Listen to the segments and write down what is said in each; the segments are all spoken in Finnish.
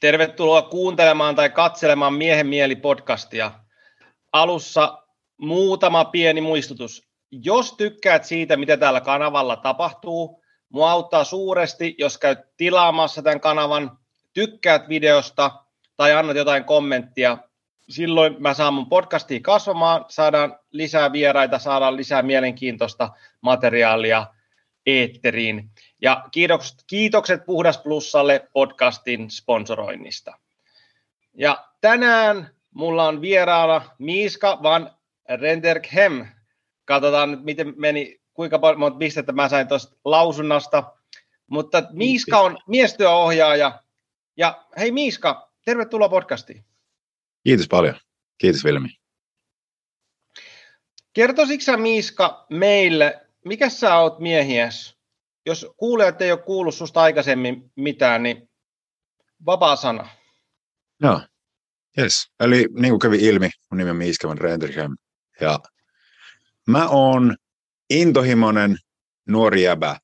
Tervetuloa kuuntelemaan tai katselemaan Miehen mieli podcastia. Alussa muutama pieni muistutus. Jos tykkäät siitä, mitä täällä kanavalla tapahtuu, mua auttaa suuresti, jos käyt tilaamassa tämän kanavan, tykkäät videosta tai annat jotain kommenttia. Silloin mä saan mun podcastia kasvamaan, saadaan lisää vieraita, saadaan lisää mielenkiintoista materiaalia eetteriin. Ja kiitokset, kiitokset Puhdas Plussalle podcastin sponsoroinnista. Ja tänään mulla on vieraana Miiska van Renderkhem. Katsotaan nyt, miten meni, kuinka monta pistettä mä sain tuosta lausunnasta. Mutta Miiska on miestyöohjaaja. Ja hei Miiska, tervetuloa podcastiin. Kiitos paljon. Kiitos Vilmi. Kertoisitko Miiska meille, mikä sä oot miehiäs? jos kuulijat ei ole kuullut susta aikaisemmin mitään, niin vapaa sana. Joo, yes. Eli niin kuin kävi ilmi, mun nimi on Rendergem, ja mä oon intohimoinen nuori jäbä.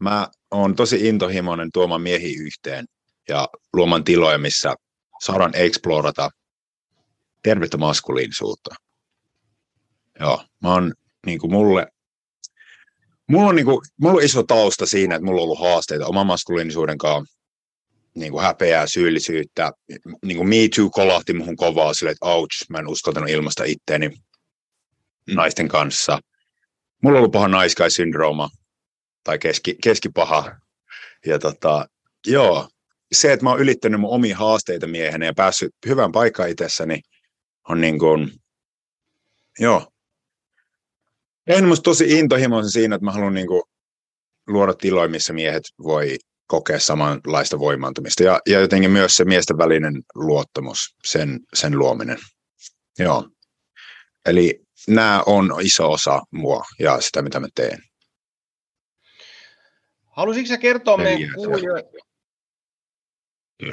Mä oon tosi intohimoinen tuomaan miehi yhteen ja luomaan tiloja, missä saadaan explorata tervettä maskuliinisuutta. Joo, mä oon niin kuin mulle mulla on, niinku, mulla on iso tausta siinä, että mulla on ollut haasteita oman maskuliinisuuden kanssa, niin kuin häpeää, syyllisyyttä. Niin kuin Me Too kolahti muhun kovaa sille, että ouch, mä en uskaltanut ilmasta itteeni naisten kanssa. Mulla on ollut paha naiskaisyndrooma tai keski, keskipaha. Ja tota, joo, se, että mä oon ylittänyt mun omia haasteita miehenä ja päässyt hyvään paikkaan itsessäni, on niin kuin, joo, en musta tosi intohimoisen siinä, että mä haluan niin kuin luoda tiloja, missä miehet voi kokea samanlaista voimaantumista. Ja, ja jotenkin myös se miesten välinen luottamus, sen, sen luominen. Joo. Eli nämä on iso osa mua ja sitä, mitä mä teen. Haluaisitko sä kertoa meidän kuulijoille,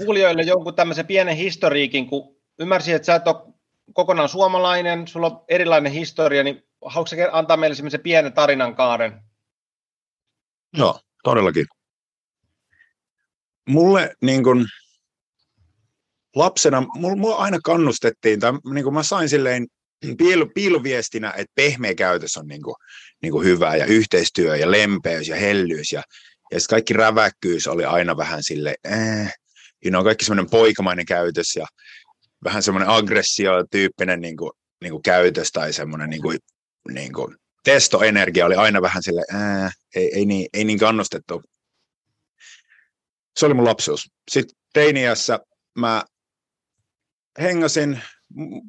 kuulijoille jonkun tämmöisen pienen historiikin, kun ymmärsin, että sä et ole kokonaan suomalainen, sulla on erilainen historia, niin haluatko antaa meille semmoisen pienen tarinan kaaren? Joo, todellakin. Mulle niin kun, lapsena, mulla aina kannustettiin, tai niin kun mä sain silleen piil, piiloviestinä, että pehmeä käytös on niin kun, niin kun hyvä, ja yhteistyö, ja lempeys, ja hellyys, ja, ja kaikki räväkkyys oli aina vähän sille, eh, you know, kaikki semmoinen poikamainen käytös, ja vähän semmoinen aggressio-tyyppinen niin kuin, niin kuin käytös, tai semmoinen niin kuin, niin kuin, testoenergia oli aina vähän sille, ää, ei, ei, niin, ei niin kannustettu. Se oli mun lapsuus. Sitten teiniässä mä hengasin,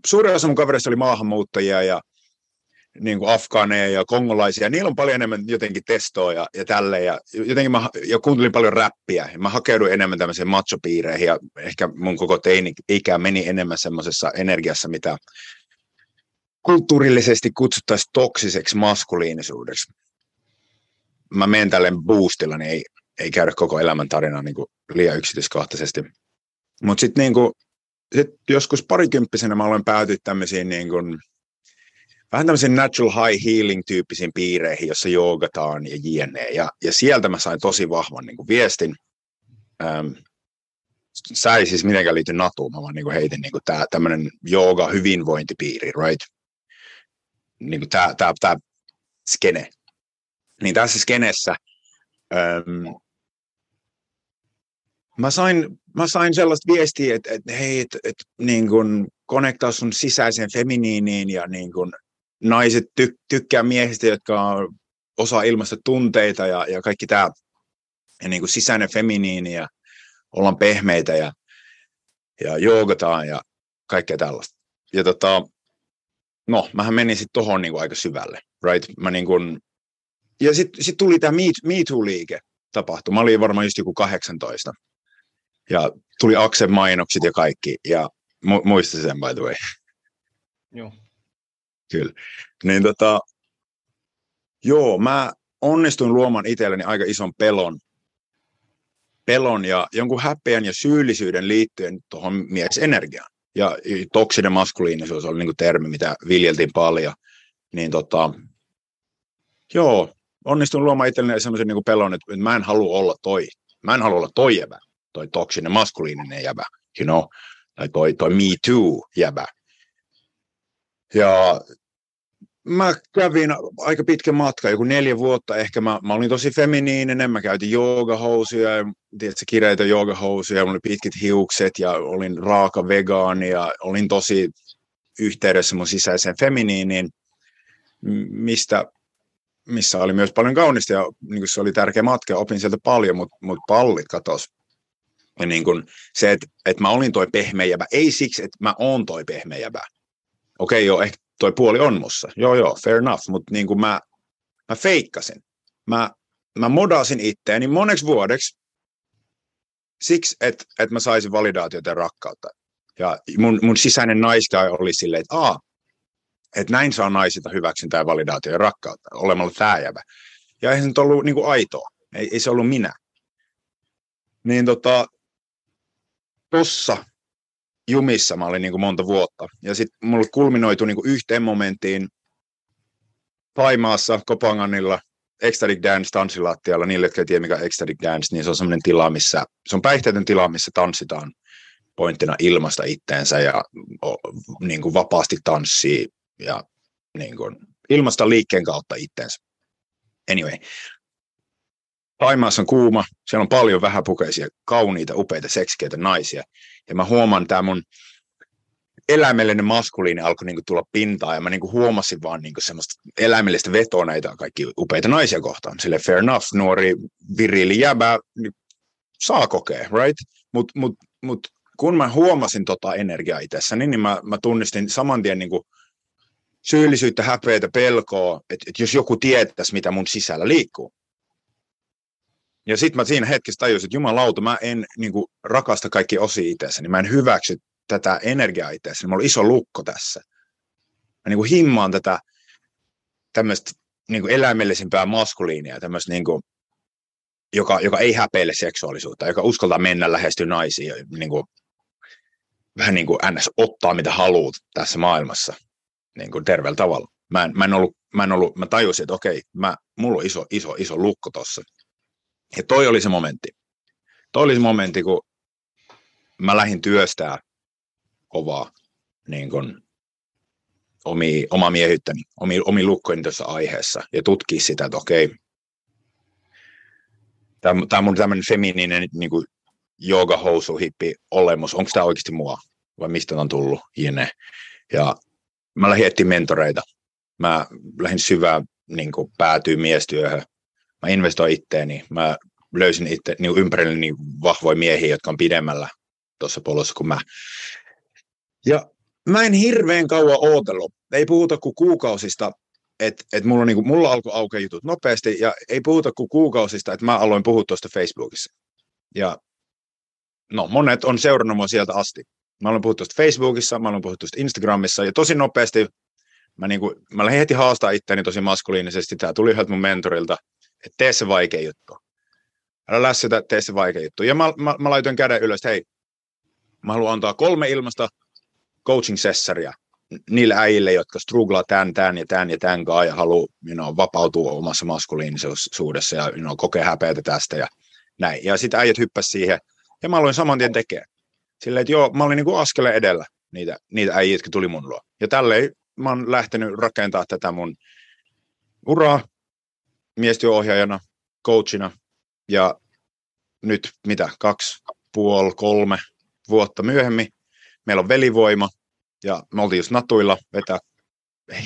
suurin osa mun kavereista oli maahanmuuttajia ja niin kuin afgaaneja ja kongolaisia. Niillä on paljon enemmän jotenkin testoa ja, ja tälle. Ja jotenkin mä ja kuuntelin paljon räppiä. Ja mä hakeuduin enemmän tämmöiseen machopiireihin ja ehkä mun koko teini-ikä meni enemmän semmoisessa energiassa, mitä kulttuurillisesti kutsuttaisiin toksiseksi maskuliinisuudeksi. Mä menen tälleen boostilla, niin ei, ei käydä koko elämäntarinaa niin liian yksityiskohtaisesti. Mutta sitten niin sit joskus parikymppisenä mä olen päätynyt tämmöisiin niin kuin, vähän tämmöisiin natural high healing tyyppisiin piireihin, jossa joogataan ja jne. Ja, ja sieltä mä sain tosi vahvan niin viestin. Ähm, sä ei siis mitenkään liity natuun, mä vaan niin heitin niin tämmöinen jooga hyvinvointipiiri, right? Niin kuin tämä, tämä, tämä skene. Niin tässä skenessä äm, mä, sain, mä sain sellaista viestiä, että, että hei, että, että niin kuin konektaa sun sisäiseen feminiiniin ja niin kuin naiset ty, tykkää miehistä, jotka on osa ilmasta tunteita ja, ja kaikki tämä ja niin kuin sisäinen feminiini ja ollaan pehmeitä ja, ja joogataan ja kaikkea tällaista. Ja tota, no, mähän menin sitten tuohon niin aika syvälle, right? Mä niin kuin, ja sitten sit tuli tämä Me, Me Too-liike tapahtui. Mä olin varmaan just joku 18. Ja tuli Aksen mainokset ja kaikki, ja mu- muista sen by the way. Joo. Kyllä. Niin tota, joo, mä onnistuin luomaan itselleni aika ison pelon, pelon ja jonkun häpeän ja syyllisyyden liittyen tuohon miesenergiaan ja toksinen maskuliinisuus oli niin termi, mitä viljeltiin paljon, niin tota, joo, onnistun luomaan itselleni sellaisen niin pelon, että mä en halua olla toi, mä en halua olla toi jävä, toi toksinen maskuliininen jävä, you know, tai toi, toi Me Too-jäbä. Ja mä kävin aika pitkä matka, joku neljä vuotta ehkä. Mä, mä olin tosi feminiininen, mä käytin joogahousuja, tiedätkö, kireitä joogahousuja, mulla oli pitkät hiukset ja olin raaka vegaani ja olin tosi yhteydessä mun sisäiseen feminiiniin, mistä, missä oli myös paljon kaunista ja niin se oli tärkeä matka ja opin sieltä paljon, mutta mut pallit katos. Ja niin kuin se, että, että mä olin toi pehmeäjävä, ei siksi, että mä oon toi pehmeäjävä. Okei, joo, ehkä toi puoli on mussa. Joo, joo, fair enough, mutta niin kuin mä, mä feikkasin. Mä, mä modasin itteeni moneksi vuodeksi siksi, että, että mä saisin validaatiota ja rakkautta. Ja mun, mun sisäinen naista oli silleen, että aa, että näin saa naisilta hyväksyntää ja validaatio ja rakkautta olemalla tääjävä. Ja eihän se nyt ollut niin kuin aitoa. Ei, ei, se ollut minä. Niin tota, tossa jumissa mä olin niin kuin monta vuotta. Ja sitten mulle kulminoitu niin kuin yhteen momenttiin Paimaassa, Kopanganilla, Ecstatic Dance tanssilattialla, niille, jotka ei tiedä mikä Ecstatic Dance, niin se on semmoinen tila, missä, se on päihteetön tila, missä tanssitaan pointtina ilmasta itteensä ja niin kuin vapaasti tanssii ja niin kuin, ilmasta liikkeen kautta itteensä. Anyway, Taimaassa on kuuma, siellä on paljon vähäpukeisia, kauniita, upeita, seksikeitä naisia. Ja mä huomaan tämä mun eläimellinen maskuliini alkoi niinku tulla pintaan ja mä niinku huomasin vaan niinku semmoista eläimellistä vetoa näitä kaikki upeita naisia kohtaan. Sille fair enough, nuori viriili jäbä niin saa kokea, right? Mutta mut, mut, kun mä huomasin tota energiaa itsessäni, niin mä, mä tunnistin saman tien niinku syyllisyyttä, häpeitä, pelkoa, että, että jos joku tietäisi, mitä mun sisällä liikkuu. Ja sitten mä siinä hetkessä tajusin, että jumalauta, mä en niin kuin, rakasta kaikki osi itseäni, mä en hyväksy tätä energiaa itseäni, mulla on iso lukko tässä. Mä niin kuin, himmaan tätä tämmöistä niin eläimellisimpää maskuliinia, tämmöistä niin kuin, joka, joka ei häpeile seksuaalisuutta, joka uskaltaa mennä lähestyä naisia, niin kuin, vähän niin kuin ns. ottaa mitä haluat tässä maailmassa niin kuin terveellä tavalla. Mä en, mä en ollut, mä en ollut, mä tajusin, että okei, mä, mulla on iso, iso, iso lukko tossa. Ja toi oli se momentti. Toi oli se momentti, kun mä lähdin työstää kovaa niin kun, omi, oma miehyttäni, omi, omi lukkojeni tuossa aiheessa ja tutkii sitä, että okei, tämä mun tämmöinen feminiinen niin kuin housu hippi olemus, onko tämä oikeasti mua vai mistä on tullut, jne. Ja mä lähdin etsiä mentoreita. Mä lähdin syvään niin kuin päätyy miestyöhön mä investoin itteeni, mä löysin itse niin ympärilleni niin vahvoja miehiä, jotka on pidemmällä tuossa polossa kuin mä. Ja mä en hirveän kauan ootellut. Ei puhuta kuin kuukausista, että et mulla, niinku, mulla alkoi aukeaa jutut nopeasti, ja ei puhuta kuin kuukausista, että mä aloin puhua tuosta Facebookissa. Ja no, monet on seurannut mua sieltä asti. Mä olen puhuttu tuosta Facebookissa, mä olen puhuttu tuosta Instagramissa, ja tosi nopeasti mä, niinku, mä lähdin heti haastaa itseäni tosi maskuliinisesti. Tämä tuli yhdeltä mun mentorilta, että tee se vaikea juttu. Älä lässytä, tee se vaikea juttu. Ja mä, mä, mä laitoin käden ylös, hei, mä haluan antaa kolme ilmasta coaching-sessaria niille äijille, jotka struglaa tämän, tämän ja tämän ja tämän kanssa ja haluaa you know, vapautua omassa maskuliinisuudessa ja you know, kokea häpeätä tästä ja näin. Ja sitten äijät hyppäs siihen ja mä aloin saman tien tekemään. Silleen, että joo, mä olin niin kuin askeleen edellä niitä, niitä äijät, jotka tuli mun luo. Ja tälleen mä oon lähtenyt rakentaa tätä mun uraa miestyöohjaajana, coachina ja nyt mitä, kaksi, puoli, kolme vuotta myöhemmin meillä on velivoima ja me oltiin just Natuilla vetää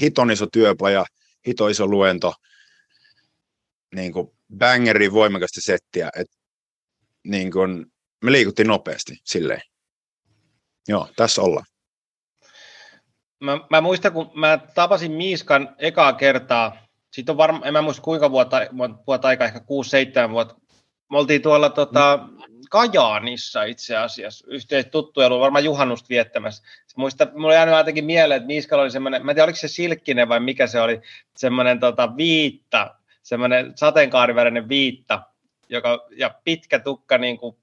hiton iso työpaja, hito iso luento, niin kuin bangeri voimakasta settiä, että niin kuin me liikuttiin nopeasti silleen. Joo, tässä ollaan. Mä, mä muistan, kun mä tapasin Miiskan ekaa kertaa sitten on varmaan, en mä muista kuinka vuotta, vuotta aikaa, ehkä 6-7 vuotta. Me oltiin tuolla tota, Kajaanissa itse asiassa, yhteisesti tuttuja, ollut varmaan juhannusta viettämässä. Sitten muista, mulla jäänyt jotenkin mieleen, että Miiskalla oli semmoinen, mä en tiedä oliko se silkkinen vai mikä se oli, semmoinen tota, viitta, semmoinen sateenkaarivärinen viitta, joka, ja pitkä tukka niin kuin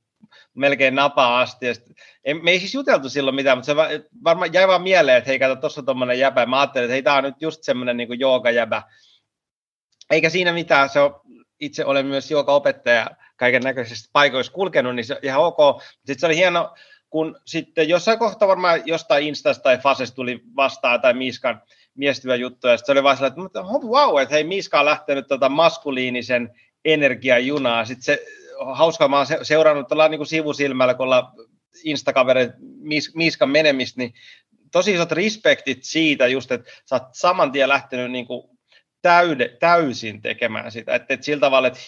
melkein napaa asti. Ja sit, en, me ei siis juteltu silloin mitään, mutta se varmaan jäi vaan mieleen, että hei, kato, tuossa on tuommoinen jäbä. Mä ajattelin, että hei, tämä on nyt just semmoinen niin joogajäbä. Eikä siinä mitään, se on, itse olen myös joka opettaja kaiken näköisistä paikoissa kulkenut, niin se on ihan ok. Sitten se oli hieno kun sitten jossain kohtaa varmaan jostain Instasta tai Fasesta tuli vastaan tai Miiskan miestyvä juttu, ja se oli vaan sellainen, että wow, että hei Miska on lähtenyt tota maskuliinisen energiajunaa. Sitten se, hauska, mä oon seurannut tuolla niin kuin sivusilmällä, kun ollaan Instakavereita Miiskan menemistä, niin tosi isot respektit siitä just, että sä oot saman tien lähtenyt niin kuin täyde, täysin tekemään sitä. Että, että sillä tavalla, että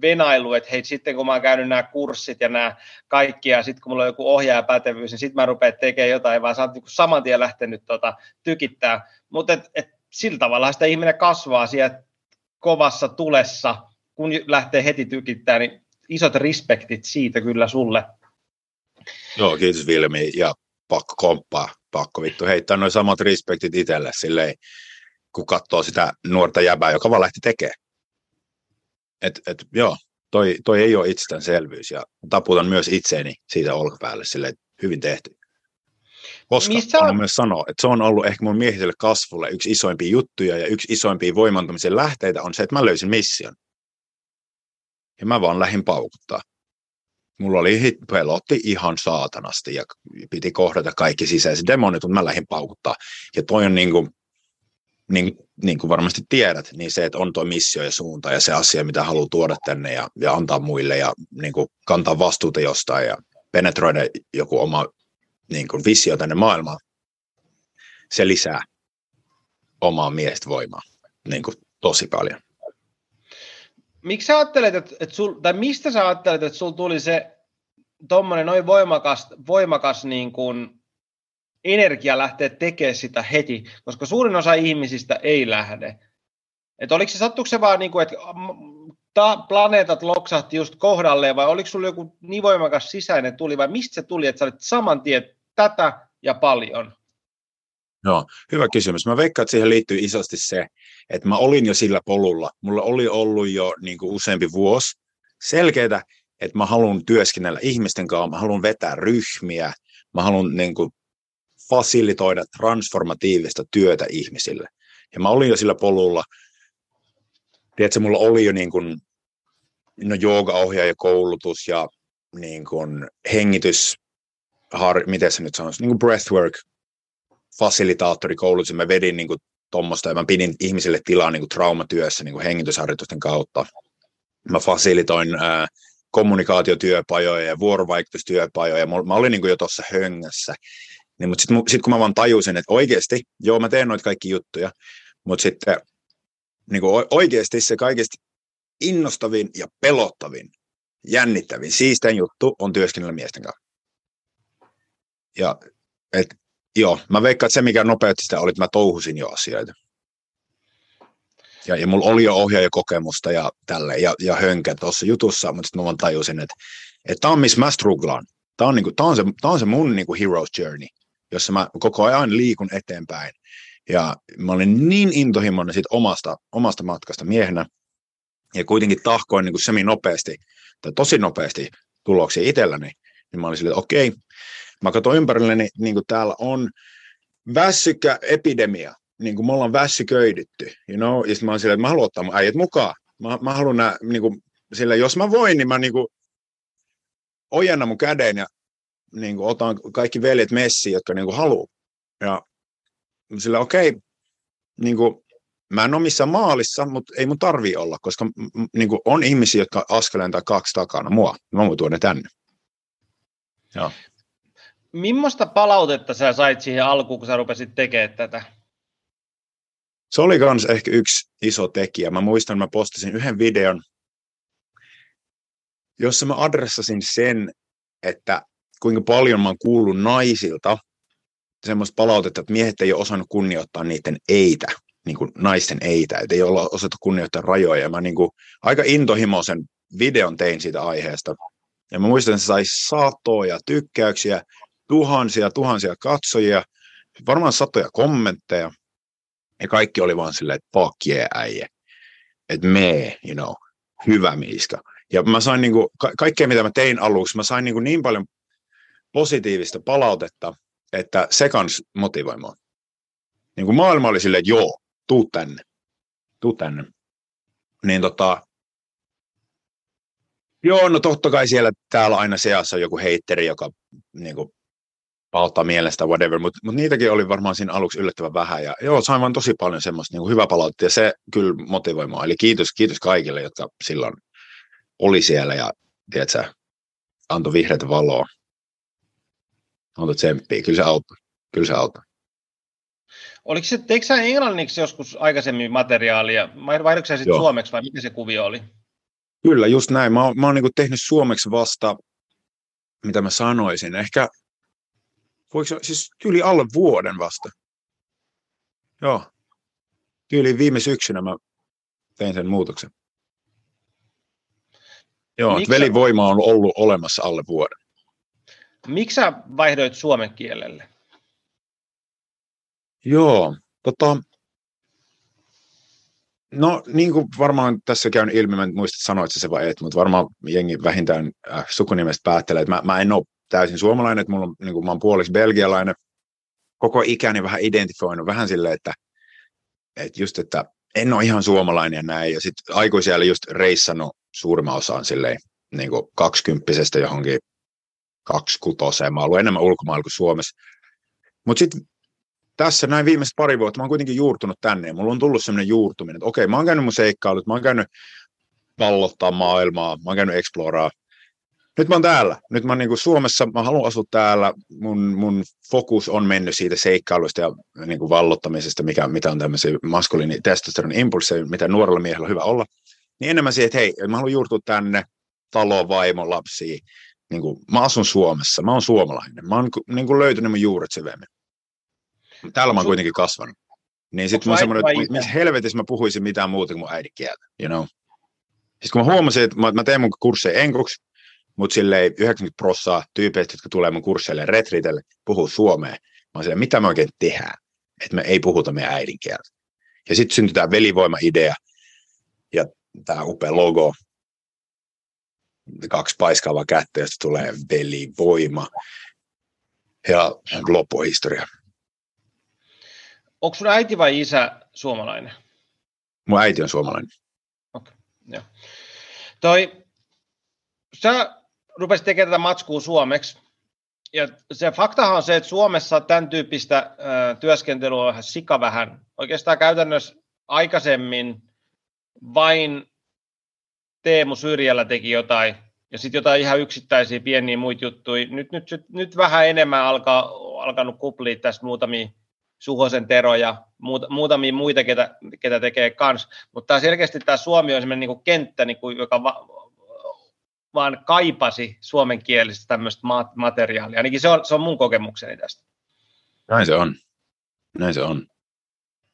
venailu, että hei, sitten kun mä oon käynyt nämä kurssit ja nämä kaikki, ja sitten kun mulla on joku ohjaajapätevyys, niin sitten mä rupean tekemään jotain, vaan sä oot niin kuin saman tien lähtenyt tota, tykittää. Mutta et, et, sillä tavalla sitä ihminen kasvaa siellä kovassa tulessa, kun lähtee heti tykittämään, niin isot respektit siitä kyllä sulle. Joo, kiitos Vilmi, ja pakko komppaa, pakko vittu heittää noin samat respektit itselle silleen, kun katsoo sitä nuorta jäbää, joka vaan lähti tekemään. Et, et, joo, toi, toi ei ole itsestäänselvyys ja taputan myös itseeni siitä olkapäälle sille hyvin tehty. Koska Mistä on myös sanoa, että se on ollut ehkä mun miehiselle kasvulle yksi isoimpia juttuja ja yksi isoimpia voimantumisen lähteitä on se, että mä löysin mission. Ja mä vaan lähdin paukuttaa. Mulla oli pelotti ihan saatanasti ja piti kohdata kaikki sisäiset demonit, mutta mä lähdin paukuttaa. Ja toi on niin kuin, niin, niin kuin varmasti tiedät, niin se, että on tuo missio ja suunta ja se asia, mitä haluaa tuoda tänne ja, ja antaa muille ja niin kuin kantaa vastuuta jostain ja penetroida joku oma niin kuin visio tänne maailmaan, se lisää omaa miestä voimaa niin kuin tosi paljon. Miksi sä ajattelet, että, että sul, tai mistä sä ajattelet, että sulla tuli se tuommoinen noin voimakas, voimakas niin kuin energia lähteä tekemään sitä heti, koska suurin osa ihmisistä ei lähde. Et oliko se, sattuiko se vaan, niin kuin, että ta, planeetat loksahti just kohdalleen, vai oliko sulla joku niin voimakas sisäinen tuli, vai mistä se tuli, että sä olit saman tien tätä ja paljon? Joo, hyvä kysymys. Mä veikkaan, että siihen liittyy isosti se, että mä olin jo sillä polulla. Mulla oli ollut jo niin kuin useampi vuosi selkeää, että mä haluan työskennellä ihmisten kanssa, mä haluan vetää ryhmiä, mä haluan niin kuin, fasilitoida transformatiivista työtä ihmisille. Ja mä olin jo sillä polulla. Tiedätkö, mulla oli jo niin kuin, no koulutus ja niin kuin hengitys, har, miten se nyt sanoisi, niin kuin breathwork, fasilitaattorikoulutus, mä vedin niin kuin tuommoista, ja mä pidin ihmisille tilaa niin kuin traumatyössä niin kuin hengitysharjoitusten kautta. Mä fasilitoin ää, kommunikaatiotyöpajoja ja vuorovaikutustyöpajoja, mä olin niin kuin jo tuossa höngässä. Niin, mutta sitten sit kun mä vaan tajusin, että oikeasti, joo mä teen noita kaikki juttuja, mutta sitten niin kuin oikeasti se kaikista innostavin ja pelottavin, jännittävin, siistein juttu on työskennellä miesten kanssa. Ja et, joo, mä veikkaan, että se mikä nopeutti sitä oli, että mä touhusin jo asioita. Ja, ja mulla oli jo ohjaajakokemusta ja tälle ja, ja hönkä tuossa jutussa, mutta sitten mä vaan tajusin, että, tämä on missä mä struglaan. Tämä on, niinku, tämä on, se, tämä on se mun niinku hero's journey jossa mä koko ajan liikun eteenpäin. Ja mä olin niin intohimoinen siitä omasta, omasta matkasta miehenä, ja kuitenkin tahkoin niin kuin semi nopeasti, tai tosi nopeasti tuloksia itselläni, niin mä olin silleen, että okei, mä katson ympärilleni, niin kuin täällä on väsykä epidemia, niin kuin me ollaan väsyköidytty, you know? ja sitten mä olin silleen, että mä haluan ottaa mun äijät mukaan. Mä, mä haluan nää, niin kuin, sille, jos mä voin, niin mä niin kuin, ojennan mun käden ja niin kuin, otan kaikki veljet messiin, jotka niin kuin, haluaa. Ja sillä okei, okay, niin kuin, mä en ole missään maalissa, mutta ei mun tarvii olla, koska niin kuin, on ihmisiä, jotka askeleen tai kaksi takana mua. Mä voin tuoda ne tänne. Joo. Millaista palautetta sä sait siihen alkuun, kun sä rupesit tekemään tätä? Se oli myös ehkä yksi iso tekijä. Mä muistan, mä postasin yhden videon, jossa mä adressasin sen, että kuinka paljon mä oon kuullut naisilta semmoista palautetta, että miehet ei ole osannut kunnioittaa niiden eitä, niin kuin naisten eitä, että ei olla osattu kunnioittaa rajoja. Mä niin kuin aika intohimoisen videon tein siitä aiheesta. Ja mä muistan, että se sai satoja tykkäyksiä, tuhansia, tuhansia katsojia, varmaan satoja kommentteja. Ja kaikki oli vaan silleen, että fuck yeah, äijä. Että me, you know, hyvä miiska. Ja mä sain niin kuin, ka- kaikkea, mitä mä tein aluksi, mä sain niin, kuin niin paljon positiivista palautetta, että se kans motivoi mua. Niin kuin maailma oli silleen, että joo, tuu tänne, tuu tänne. Niin tota, joo, no totta kai siellä täällä aina seassa on joku heitteri, joka niin kuin, pahoittaa mielestä, whatever, mutta mut niitäkin oli varmaan siinä aluksi yllättävän vähän, ja joo, sain vaan tosi paljon semmoista niin hyvää palautetta, ja se kyllä motivoi mua, eli kiitos, kiitos kaikille, jotka silloin oli siellä, ja tiedätkö, antoi vihreätä valoa, antoi tsemppiä, kyllä se auttoi, kyllä se auttoi. Oliko se, teikö sä englanniksi joskus aikaisemmin materiaalia, vaihdoiko sä sitten suomeksi vai mikä se kuvio oli? Kyllä, just näin. Mä oon, mä oon niin tehnyt suomeksi vasta, mitä mä sanoisin, ehkä, voiko siis tyyli alle vuoden vasta. Joo. Tyyli viime syksynä mä tein sen muutoksen. Joo, Miks velivoima on ollut olemassa alle vuoden. Miksi sä vaihdoit suomen kielelle? Joo, tota, no niin kuin varmaan tässä käyn ilmi, mä en muista sanoa, että se vai et, mutta varmaan jengi vähintään äh, sukunimestä päättelee, että mä, mä en ole täysin suomalainen, että mulla on, niin kuin, mä oon puoliksi belgialainen, koko ikäni vähän identifioinut vähän silleen, että, että just, että en ole ihan suomalainen ja näin, ja sitten aikuisella just reissannut suurimman osan silleen, niin kuin kaksikymppisestä johonkin kaksikutoseen. Mä oon ollut enemmän ulkomailla kuin Suomessa. Mutta sitten tässä näin viimeiset pari vuotta mä oon kuitenkin juurtunut tänne ja mulla on tullut semmoinen juurtuminen, että okei, mä oon käynyt mun seikkailut, mä oon käynyt pallottaa maailmaa, mä oon käynyt exploraa. Nyt mä oon täällä. Nyt mä oon niin Suomessa, mä haluan asua täällä. Mun, mun fokus on mennyt siitä seikkailusta ja niin kuin vallottamisesta, mikä, mitä on tämmöisiä maskuliini testosteron impulseja, mitä nuorella miehellä on hyvä olla. Niin enemmän siihen, että hei, mä haluan juurtua tänne, talo, vaimo, lapsi. Niin kuin, mä asun Suomessa, mä oon suomalainen. Mä oon niin kuin löytänyt mun juuret syvemmin. Täällä mä oon kuitenkin kasvanut. Niin sitten mä semmoinen, että missä helvetissä mä puhuisin mitään muuta kuin mun äidinkieltä, you know. Siis kun mä huomasin, että mä, mä teen mun kursseja enkuksi, mutta silleen 90 prossaa tyypeistä, jotka tulee mun kursseille retriitelle, puhuu suomea. Mä oon silleen, mitä me oikein tehdään, että me ei puhuta meidän äidinkieltä. Ja sitten syntyi tämä velivoima-idea ja tämä upea logo, kaksi paiskaavaa kättä, josta tulee velivoima ja loppuhistoria. Onko sun äiti vai isä suomalainen? Mun äiti on suomalainen. Okei, okay, joo. Toi, sä rupesit tekemään tätä matskua suomeksi, ja se faktahan on se, että Suomessa tämän tyyppistä työskentelyä on vähän sika vähän. Oikeastaan käytännössä aikaisemmin vain Teemu Syrjällä teki jotain, ja sitten jotain ihan yksittäisiä pieniä muita juttuja. Nyt, nyt, nyt, nyt vähän enemmän alkaa, alkanut kuplia tästä muutamia Suhosen Tero ja muuta, muutamia muita, ketä, ketä tekee kans. Mutta selkeästi tämä Suomi on sellainen niin kenttä, niin kuin, joka va, vaan kaipasi suomenkielistä tämmöistä materiaalia. Ainakin se on, se on mun kokemukseni tästä. Näin se on. Näin se on.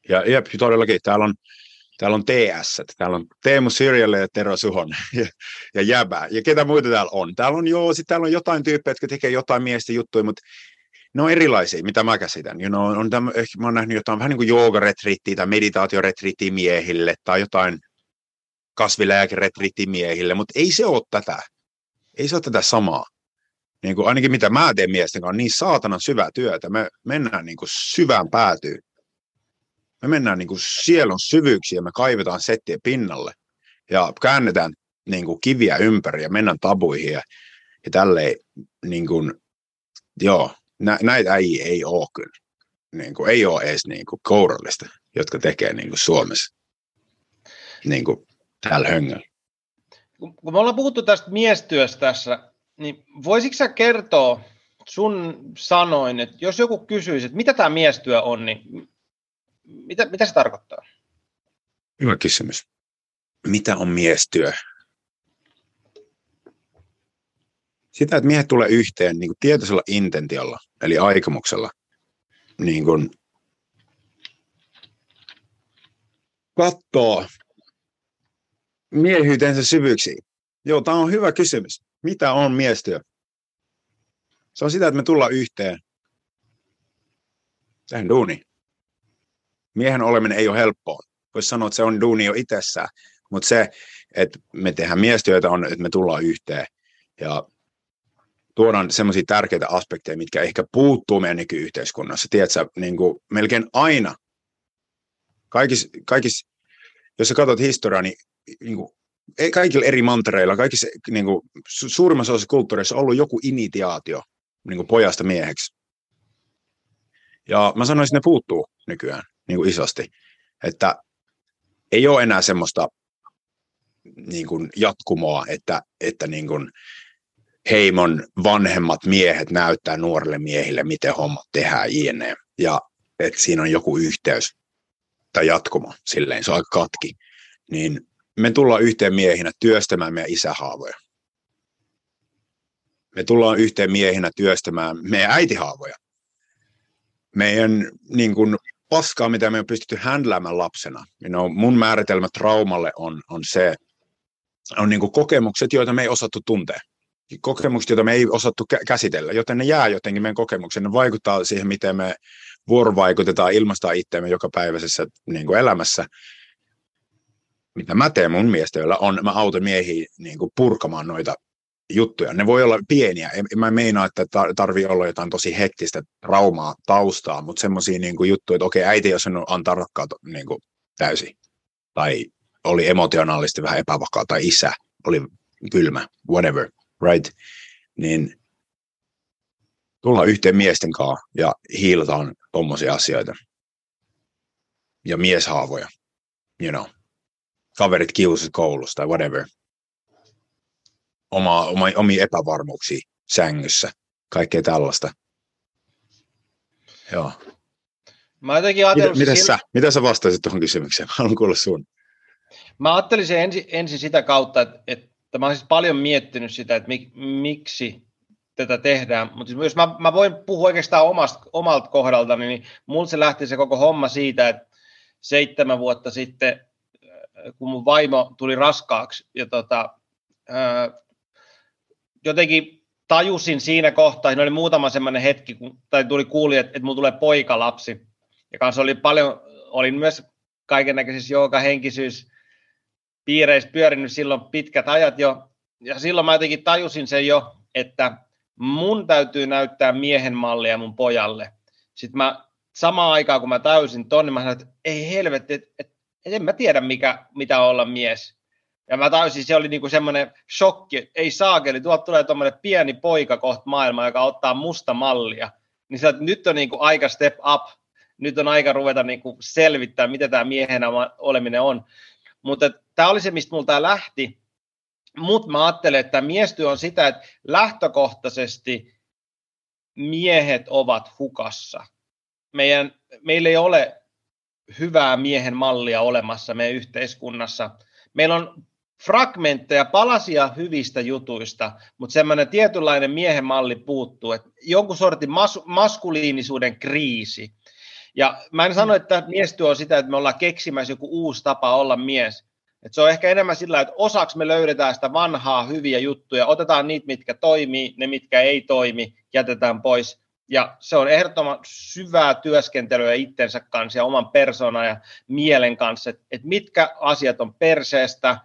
Ja jep, todellakin täällä on, täällä on TS, täällä on Teemu Sirjalle ja Tero Suhon ja, ja Jäbä. Ja ketä muita täällä on? Täällä on, joo, sit täällä on jotain tyyppejä, jotka tekee jotain miestä juttuja, mutta ne on erilaisia, mitä mä käsitän. You know, on tämmö, ehkä mä oon nähnyt jotain vähän niin kuin joogaretriittiä tai meditaatioretriittiä miehille tai jotain kasvilääkeretriittiä miehille, mutta ei se ole tätä. Ei se ole tätä samaa. Niin kuin ainakin mitä mä teen miesten kanssa, niin saatanan syvää työtä. Me mennään niin kuin syvään päätyyn. Me mennään niin kuin sielun syvyyksiin ja me kaivetaan settiä pinnalle ja käännetään niin kuin kiviä ympäri ja mennään tabuihin ja, ja tälleen niin kuin, joo, nä, näitä ei, ei ole kyllä. Niin kuin, ei ole edes niin kuin kourallista, jotka tekee niin kuin Suomessa niin kuin täällä höngällä. Kun me ollaan puhuttu tästä miestyöstä tässä, niin voisitko sä kertoa sun sanoin, että jos joku kysyisi, että mitä tämä miestyö on, niin mitä, mitä se tarkoittaa? Hyvä kysymys. Mitä on miestyö? sitä, että miehet tulee yhteen niin kuin tietoisella intentiolla, eli aikomuksella, niin kuin katsoo miehyytensä syvyyksiin. Joo, tämä on hyvä kysymys. Mitä on miestyö? Se on sitä, että me tullaan yhteen. Sehän duuni. Miehen oleminen ei ole helppoa. Voisi sanoa, että se on duuni jo itsessään. Mutta se, että me tehdään miestyötä, on, että me tullaan yhteen. Ja tuodaan semmoisia tärkeitä aspekteja, mitkä ehkä puuttuu meidän nykyyhteiskunnassa. Tiedätkö, niin kuin melkein aina, kaikissa, kaikis, jos sä katsot historiaa, niin, niin kuin, ei kaikilla eri mantereilla, kaikissa niin kuin, suurimmassa osassa kulttuurissa on ollut joku initiaatio, niin kuin pojasta mieheksi. Ja mä sanoisin, että ne puuttuu nykyään niin kuin isosti. Että ei ole enää semmoista niin kuin jatkumoa, että, että niin kuin heimon vanhemmat miehet näyttää nuorille miehille, miten hommat tehdään jne. Ja että siinä on joku yhteys tai jatkumo, silleen se on aika katki. Niin me tullaan yhteen miehinä työstämään meidän isähaavoja. Me tullaan yhteen miehinä työstämään meidän äitihaavoja. Meidän niin kuin, paskaa, mitä me on pystytty händläämään lapsena. You know, mun määritelmä traumalle on, on se, on niin kokemukset, joita me ei osattu tuntea. Kokemukset, joita me ei osattu käsitellä, joten ne jää jotenkin meidän kokemuksen. Ne vaikuttaa siihen, miten me vuorovaikutetaan, ilmaistaan itseämme jokapäiväisessä niin elämässä. Mitä mä teen mun mielestä, on, mä autan miehiä niin purkamaan noita juttuja. Ne voi olla pieniä. En mä meinaa, että tarvii olla jotain tosi hektistä traumaa taustaa, mutta semmoisia niin juttuja, että okei, äiti jos on antaa rakkautta niin täysin. Tai oli emotionaalisesti vähän epävakaa, tai isä oli kylmä, whatever, right? Niin tullaan yhteen miesten kanssa ja hiilataan tuommoisia asioita. Ja mieshaavoja, you know. Kaverit kiusat koulussa tai whatever oma, oma, omia epävarmuuksia sängyssä, kaikkea tällaista. Joo. Mä jotenkin ajatellut... Mitä, sillä... sä, mitä sä vastasit tuohon kysymykseen? Haluan kuulla sun. Mä ajattelin sen ensin, ensin sitä kautta, että, että mä olen siis paljon miettinyt sitä, että mik, miksi tätä tehdään, mutta jos mä, mä voin puhua oikeastaan omasta, omalta kohdalta, niin mulla se lähti se koko homma siitä, että seitsemän vuotta sitten, kun mun vaimo tuli raskaaksi ja tota, jotenkin tajusin siinä kohtaa, siinä oli muutama semmoinen hetki, kun, tai tuli kuuli, että, että mulla tulee poikalapsi. Ja kanssa oli paljon, olin myös kaiken näköisissä henkisyys piireissä pyörinyt silloin pitkät ajat jo. Ja silloin mä jotenkin tajusin sen jo, että mun täytyy näyttää miehen mallia mun pojalle. Sitten mä samaan aikaan, kun mä täysin tonne, mä sanoin, että ei helvetti, että, että, että en mä tiedä, mikä, mitä olla mies. Ja mä taisin, se oli niinku semmoinen shokki, ei saakeli, tuolta tulee tuommoinen pieni poika kohta maailma, joka ottaa musta mallia. Niin että nyt on niinku aika step up, nyt on aika ruveta niinku selvittää, mitä tämä miehenä oleminen on. Mutta tämä oli se, mistä multa lähti. Mutta mä ajattelen, että miestyö on sitä, että lähtökohtaisesti miehet ovat hukassa. Meidän, meillä ei ole hyvää miehen mallia olemassa meidän yhteiskunnassa. Meillä on fragmentteja, palasia hyvistä jutuista, mutta semmoinen tietynlainen miehen malli puuttuu, että jonkun sortin mas- maskuliinisuuden kriisi. Ja mä en sano, että miestyö on sitä, että me ollaan keksimässä joku uusi tapa olla mies. Et se on ehkä enemmän sillä, että osaksi me löydetään sitä vanhaa hyviä juttuja, otetaan niitä, mitkä toimii, ne mitkä ei toimi, jätetään pois. Ja se on ehdottoman syvää työskentelyä itsensä kanssa ja oman persoonan ja mielen kanssa, että, mitkä asiat on perseestä,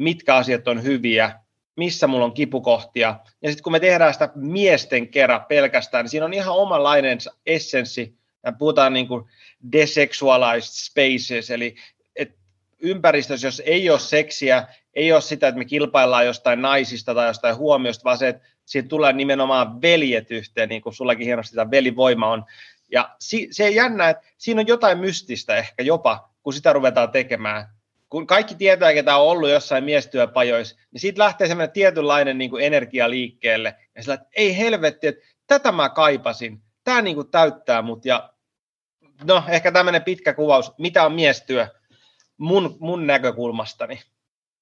mitkä asiat on hyviä, missä mulla on kipukohtia. Ja sitten kun me tehdään sitä miesten kerran pelkästään, niin siinä on ihan omanlainen essenssi. Ja puhutaan niin kuin desexualized spaces, eli että ympäristössä, jos ei ole seksiä, ei ole sitä, että me kilpaillaan jostain naisista tai jostain huomiosta, vaan se, että siitä tulee nimenomaan veljet yhteen, niin kuin sullakin hienosti tämä velivoima on. Ja se ei jännä, että siinä on jotain mystistä ehkä jopa, kun sitä ruvetaan tekemään kun kaikki tietää, ketä on ollut jossain miestyöpajoissa, niin siitä lähtee semmoinen tietynlainen niin kuin energia liikkeelle. Ja sillä, että ei helvetti, että tätä mä kaipasin. Tämä niin kuin täyttää mut. Ja no, ehkä tämmöinen pitkä kuvaus, mitä on miestyö mun, mun näkökulmastani.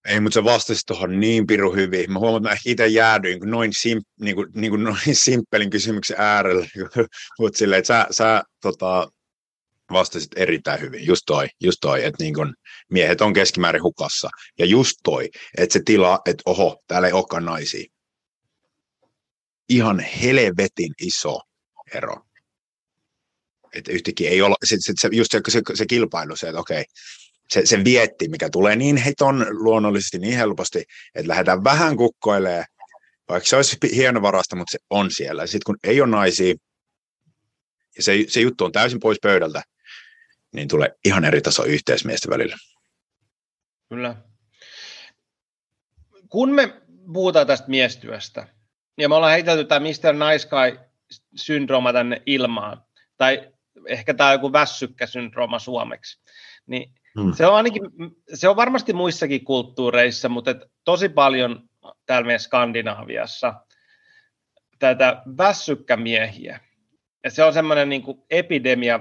Ei, mutta sä vastasit tuohon niin piru hyvin. Mä huomaan, että mä itse jäädyin noin, sim, niin kuin, niin kuin noin simppelin kysymyksen äärellä. mutta silleen, että sä, sä tota, vastasit erittäin hyvin, just toi, just toi että niin kun miehet on keskimäärin hukassa. Ja just toi, että se tila, että oho, täällä ei olekaan naisia. Ihan helvetin iso ero. Että yhtäkkiä ei ole, se, se, se, just se, se, se kilpailu, se, että okei, se, se vietti, mikä tulee niin heiton luonnollisesti niin helposti, että lähdetään vähän kukkoilee, vaikka se olisi hienovarasta, mutta se on siellä. Sitten kun ei ole naisia, ja se, se juttu on täysin pois pöydältä, niin tulee ihan eri taso yhteismiesten välillä. Kyllä. Kun me puhutaan tästä miestyöstä, ja me ollaan heitelty tämä Mr. Nice Guy-syndrooma tänne ilmaan, tai ehkä tämä joku väsykkäsyndrooma suomeksi, niin hmm. se, on ainakin, se on varmasti muissakin kulttuureissa, mutta et tosi paljon täällä meidän Skandinaaviassa tätä väsykkämiehiä. Ja se on semmoinen niin epidemia.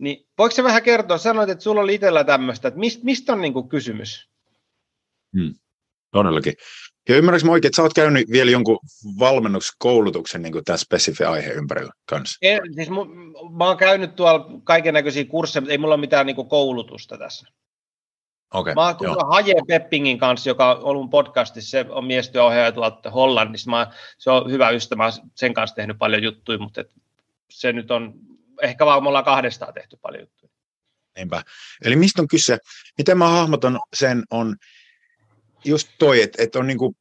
Niin voiko se vähän kertoa, sanoit, että sulla oli itsellä tämmöistä, että mistä, mistä on niin kysymys? Hmm. Todellakin. Ja ymmärrätkö mä oikein, että sä oot käynyt vielä jonkun valmennuskoulutuksen niin tämän spesifi aiheen ympärillä kanssa? En, siis mu, mä oon käynyt tuolla kaiken näköisiä kursseja, mutta ei mulla ole mitään niin koulutusta tässä. Okay, mä oon Haje Peppingin kanssa, joka on ollut podcastissa, se on miestyöohjaaja tuolta Hollannissa. Mä, se on hyvä ystävä, mä sen kanssa tehnyt paljon juttuja, mutta et se nyt on, ehkä vaan me ollaan kahdestaan tehty paljon juttuja. Niinpä. Eli mistä on kyse? Miten mä hahmotan sen on, just toi, että, että on niinku,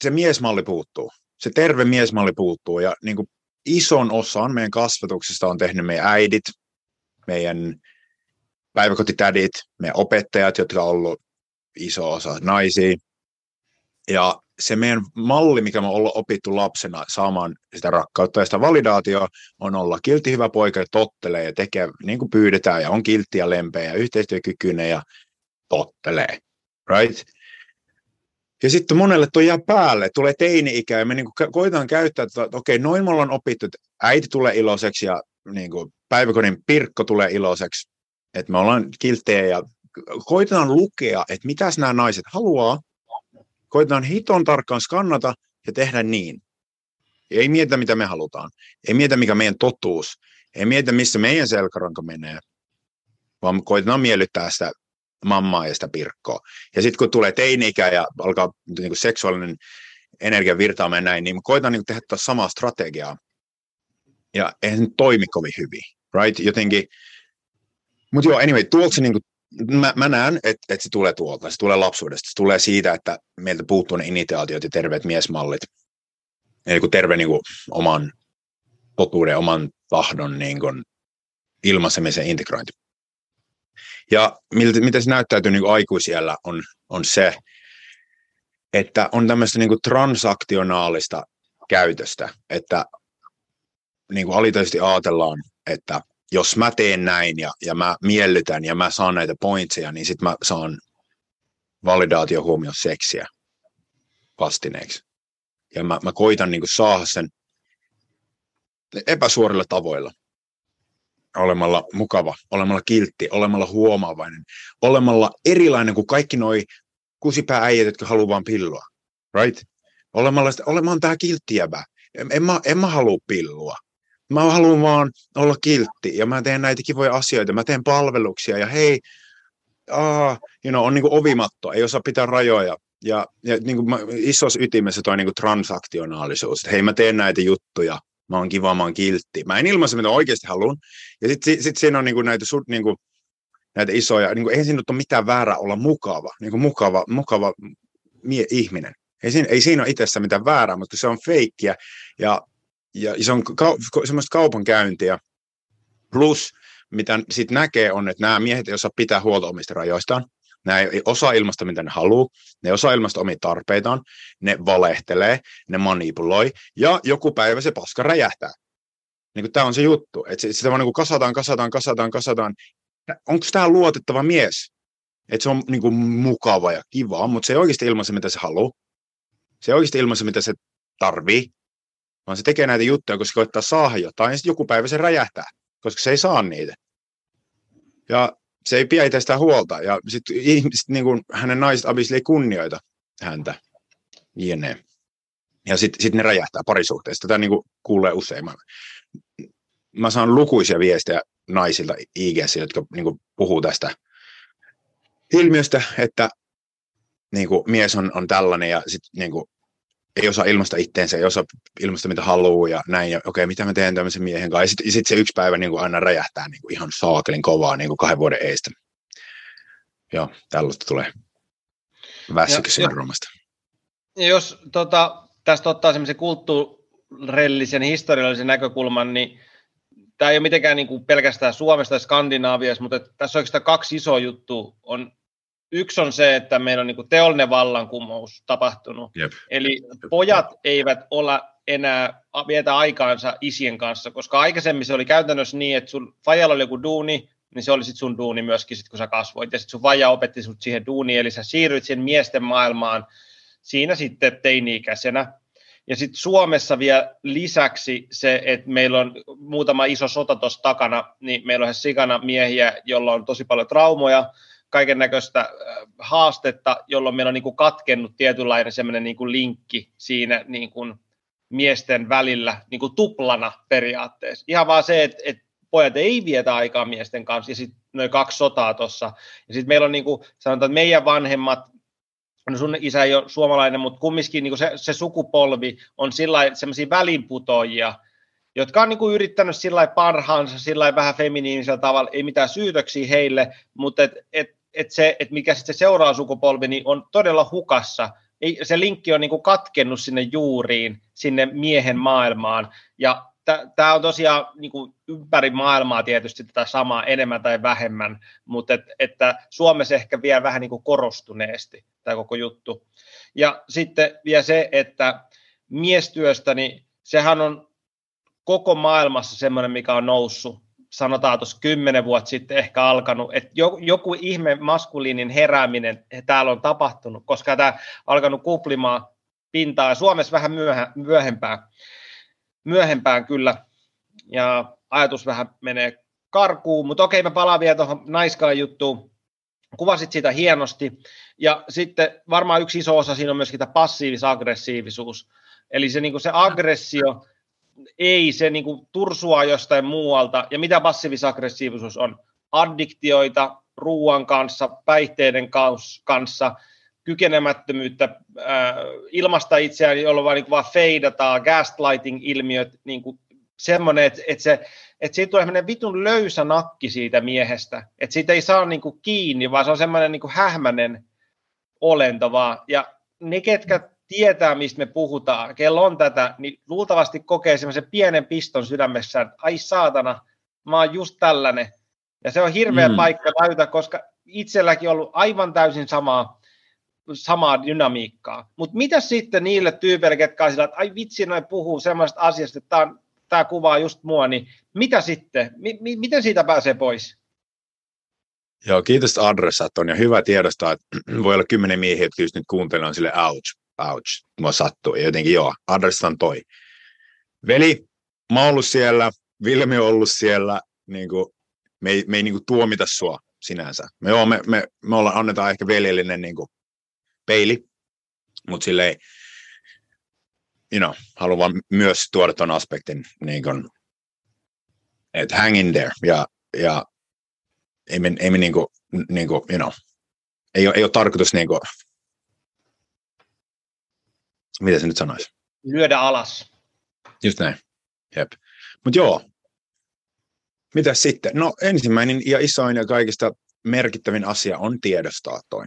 se miesmalli puuttuu. Se terve miesmalli puuttuu ja niinku ison osan meidän kasvatuksesta on tehnyt meidän äidit, meidän päiväkotitädit, meidän opettajat, jotka on ollut iso osa naisia. Ja se meidän malli, mikä me ollaan opittu lapsena saamaan sitä rakkautta ja sitä validaatioa, on olla kiltti hyvä poika ja tottelee ja tekee niin kuin pyydetään ja on kiltti ja lempeä ja yhteistyökykyinen ja tottelee. Right? Ja sitten monelle tuo jää päälle, tulee teini-ikä ja me niin kuin koitetaan käyttää, että okei, noin me ollaan opittu, että äiti tulee iloiseksi ja niin kuin päiväkodin pirkko tulee iloiseksi, että me ollaan kilttejä ja koitetaan lukea, että mitäs nämä naiset haluaa, koitetaan hiton tarkkaan skannata ja tehdä niin. Ei mietitä, mitä me halutaan. Ei mietitä, mikä meidän totuus. Ei mietitä, missä meidän selkäranka menee, vaan koitetaan miellyttää sitä mammaa ja sitä pirkkoa. Ja sitten kun tulee teini-ikä ja alkaa niin seksuaalinen energia virtaamaan näin, niin koitan niin tehdä tätä samaa strategiaa. Ja eihän se toimi kovin hyvin, right? Jotenkin, mutta joo, anyway, tuolta se niin kuin, mä, mä näen, että, että se tulee tuolta, se tulee lapsuudesta, se tulee siitä, että meiltä puuttuu ne initiaatiot ja terveet miesmallit. Eli kun terve niin kuin, oman totuuden, oman tahdon niin kuin, ilmaisemisen integrointi. Ja miltä, miten se näyttäytyy niin aikuisiellä on, on se, että on tämmöistä niin kuin transaktionaalista käytöstä, että niin kuin alitaisesti ajatellaan, että jos mä teen näin ja, ja mä miellytän ja mä saan näitä pointseja, niin sitten mä saan validaatio huomioon seksiä vastineeksi. Ja mä, mä koitan niin saada sen epäsuorilla tavoilla olemalla mukava, olemalla kiltti, olemalla huomaavainen, olemalla erilainen kuin kaikki noi kusipäääijät, jotka haluaa vaan pillua. Right? Olemalla sitä, olemaan tämä kilttijävä. En, en, mä, en mä halua pillua. Mä haluan vaan olla kiltti ja mä teen näitä kivoja asioita. Mä teen palveluksia ja hei, aa, you know, on niin kuin ovimatto, ei osaa pitää rajoja. Ja, ja niin kuin isossa ytimessä toi niin kuin transaktionaalisuus, että hei mä teen näitä juttuja, mä oon kiva, mä oon kiltti. Mä en ilmaise, mitä oikeasti haluan. Ja sitten sit siinä on niinku näitä, niinku, näitä isoja, niinku, eihän siinä ole mitään väärää olla mukava, niinku mukava, mukava mie- ihminen. Ei siinä, ei siinä ole itsessä mitään väärää, mutta se on feikkiä ja, ja se on ka- semmoista kaupankäyntiä. Plus, mitä sitten näkee, on, että nämä miehet ei osaa pitää huolta omista rajoistaan. Nämä ei osaa ilmasta, mitä ne haluaa, ne osaa ilmasta omia tarpeitaan, ne valehtelee, ne manipuloi, ja joku päivä se paska räjähtää. Niin tämä on se juttu, että sitä vaan niin kasataan, kasataan, kasataan, kasataan. Onko tämä luotettava mies? Että se on niin kuin mukava ja kiva, mutta se ei oikeasti ilmaise, mitä se haluaa. Se ei oikeasti ilmaise, mitä se tarvii, vaan se tekee näitä juttuja, koska se koittaa saada jotain, ja sitten joku päivä se räjähtää, koska se ei saa niitä. Ja se ei pidä itsestään huolta. Ja sitten ihmiset, niin kuin hänen naiset abisli ei kunnioita häntä. Jne. Ja sitten sit ne räjähtää parisuhteessa. Tätä niin kuin kuulee usein. Mä saan lukuisia viestejä naisilta ig jotka niin kuin puhuu tästä ilmiöstä, että niin kuin mies on, on tällainen ja sitten niin kuin ei osaa ilmaista itteensä, ei osaa ilmaista mitä haluaa ja näin, ja okei, okay, mitä mä teen tämmöisen miehen kanssa. Ja sitten sit se yksi päivä niin kuin aina räjähtää niin kuin ihan saakelin kovaa niin kuin kahden vuoden eestä. Joo, tällaista tulee väsykesyndroomasta. Jos tota, tästä ottaa semmoisen kulttuurillisen, historiallisen näkökulman, niin tämä ei ole mitenkään niin kuin pelkästään Suomesta tai Skandinaaviassa, mutta tässä on oikeastaan kaksi isoa juttua. On yksi on se, että meillä on niin teollinen vallankumous tapahtunut. Jep. Eli pojat eivät olla enää vietä aikaansa isien kanssa, koska aikaisemmin se oli käytännössä niin, että sun fajalla oli joku duuni, niin se oli sitten sun duuni myöskin, sit kun sä kasvoit. Ja sitten sun vaja opetti sut siihen duuniin, eli sä siirryit siihen miesten maailmaan siinä sitten teini-ikäisenä. Ja sitten Suomessa vielä lisäksi se, että meillä on muutama iso sota tuossa takana, niin meillä on sikana miehiä, joilla on tosi paljon traumoja, kaiken näköistä haastetta, jolloin meillä on niin kuin katkennut tietynlainen semmoinen niin kuin linkki siinä niin kuin miesten välillä niin kuin tuplana periaatteessa. Ihan vaan se, että, että pojat ei vietä aikaa miesten kanssa, ja sitten noin kaksi sotaa tuossa. Ja sitten meillä on niin kuin, sanotaan, että meidän vanhemmat, no sun isä ei ole suomalainen, mutta kumminkin niin se, se sukupolvi on sellaisia välinputoajia, jotka on niin kuin yrittänyt sillä parhaansa, sillä vähän feminiinisellä tavalla, ei mitään syytöksiä heille, mutta et, et, et se, et mikä sitten se seuraava sukupolvi, niin on todella hukassa. Ei, se linkki on niin kuin katkennut sinne juuriin, sinne miehen maailmaan, ja tämä on tosiaan niin kuin ympäri maailmaa tietysti tätä samaa enemmän tai vähemmän, mutta et, että Suomessa ehkä vielä vähän niin kuin korostuneesti tämä koko juttu. Ja sitten vielä se, että miestyöstä, niin sehän on koko maailmassa semmoinen, mikä on noussut, sanotaan tuossa kymmenen vuotta sitten ehkä alkanut, että joku ihme maskuliinin herääminen täällä on tapahtunut, koska tämä alkanut kuplimaan pintaa, Suomessa vähän myöhempään myöhempään kyllä, ja ajatus vähän menee karkuun, mutta okei, mä palaan vielä tuohon naiskaan juttuun. Kuvasit sitä hienosti, ja sitten varmaan yksi iso osa siinä on myöskin tämä passiivis-aggressiivisuus. Eli se, niin se aggressio, ei se niin kuin tursua jostain muualta. Ja mitä passiivis-aggressiivisuus on? Addiktioita ruoan kanssa, päihteiden kanssa, kykenemättömyyttä äh, ilmasta itseään, jolloin vaan, niin vaan feidataan, gaslighting-ilmiöt, niin kuin semmoinen, että, että, se, että siitä tulee semmoinen vitun löysä nakki siitä miehestä, että siitä ei saa niin kuin kiinni, vaan se on semmoinen niin kuin hähmäinen olento vaan. Ja ne, ketkä tietää, mistä me puhutaan, kello on tätä, niin luultavasti kokee semmoisen pienen piston sydämessään, että ai saatana, mä oon just tällainen. Ja se on hirveä mm. paikka täytä, koska itselläkin on ollut aivan täysin samaa samaa dynamiikkaa. Mutta mitä sitten niille tyypeille, ketkä on sillä, että ai vitsi, noin puhuu semmoista asiasta, että tämä, tämä kuvaa just mua, niin mitä sitten? M- miten siitä pääsee pois? Joo, kiitos adressat on ja hyvä tiedostaa, että voi olla kymmenen miehiä, jotka just nyt kuuntelevat sille ouch, ouch, mua sattuu. Ja jotenkin joo, adressat on toi. Veli, mä oon ollut siellä, Vilmi on ollut siellä, niin kuin, me ei, me ei niin kuin, tuomita sua sinänsä. Me, joo, me, me, me ollaan, annetaan ehkä veljellinen niin kuin, peili, mutta silleen, you know, haluan myös tuoda tuon aspektin, niin kun, että hang in there, ja, ja ei me, ei me niin kuin, niin kuin, you know, ei ole, ei ole tarkoitus niin kuin, mitä se nyt sanoisi? Lyödä alas. Just näin, jep. Mutta joo, mitä sitten? No ensimmäinen ja isoin ja kaikista merkittävin asia on tiedostaa toi,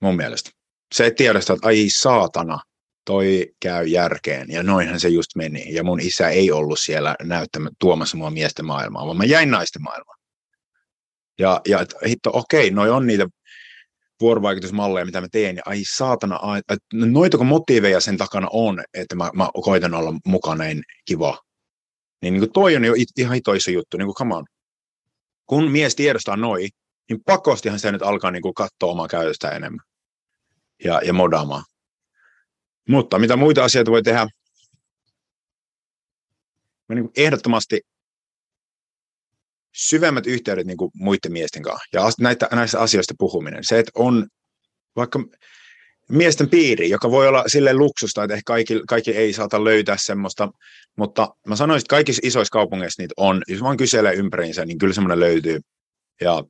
mun mielestä se et tiedosta, että ai saatana, toi käy järkeen. Ja noinhan se just meni. Ja mun isä ei ollut siellä näyttämä, tuomassa mua miesten maailmaa, vaan mä jäin naisten maailmaan. Ja, ja hitto, okei, noi on niitä vuorovaikutusmalleja, mitä mä teen, ja ai saatana, ai, noitako motiiveja sen takana on, että mä, mä koitan olla mukana, niin kiva. Niin, niin kuin toi on jo ihan hito iso juttu, niin kuin come on. Kun mies tiedostaa noi, niin pakostihan se nyt alkaa niin kuin katsoa omaa käytöstä enemmän ja, ja modaamaan. Mutta mitä muita asioita voi tehdä? Mä niin ehdottomasti syvemmät yhteydet niin kuin muiden miesten kanssa ja näitä, näistä asioista puhuminen. Se, että on vaikka miesten piiri, joka voi olla sille luksusta, että ehkä kaikki, kaikki ei saata löytää semmoista, mutta mä sanoisin, että kaikissa isoissa kaupungeissa niitä on, jos vaan kyselee ympäriinsä, niin kyllä semmoinen löytyy. Ja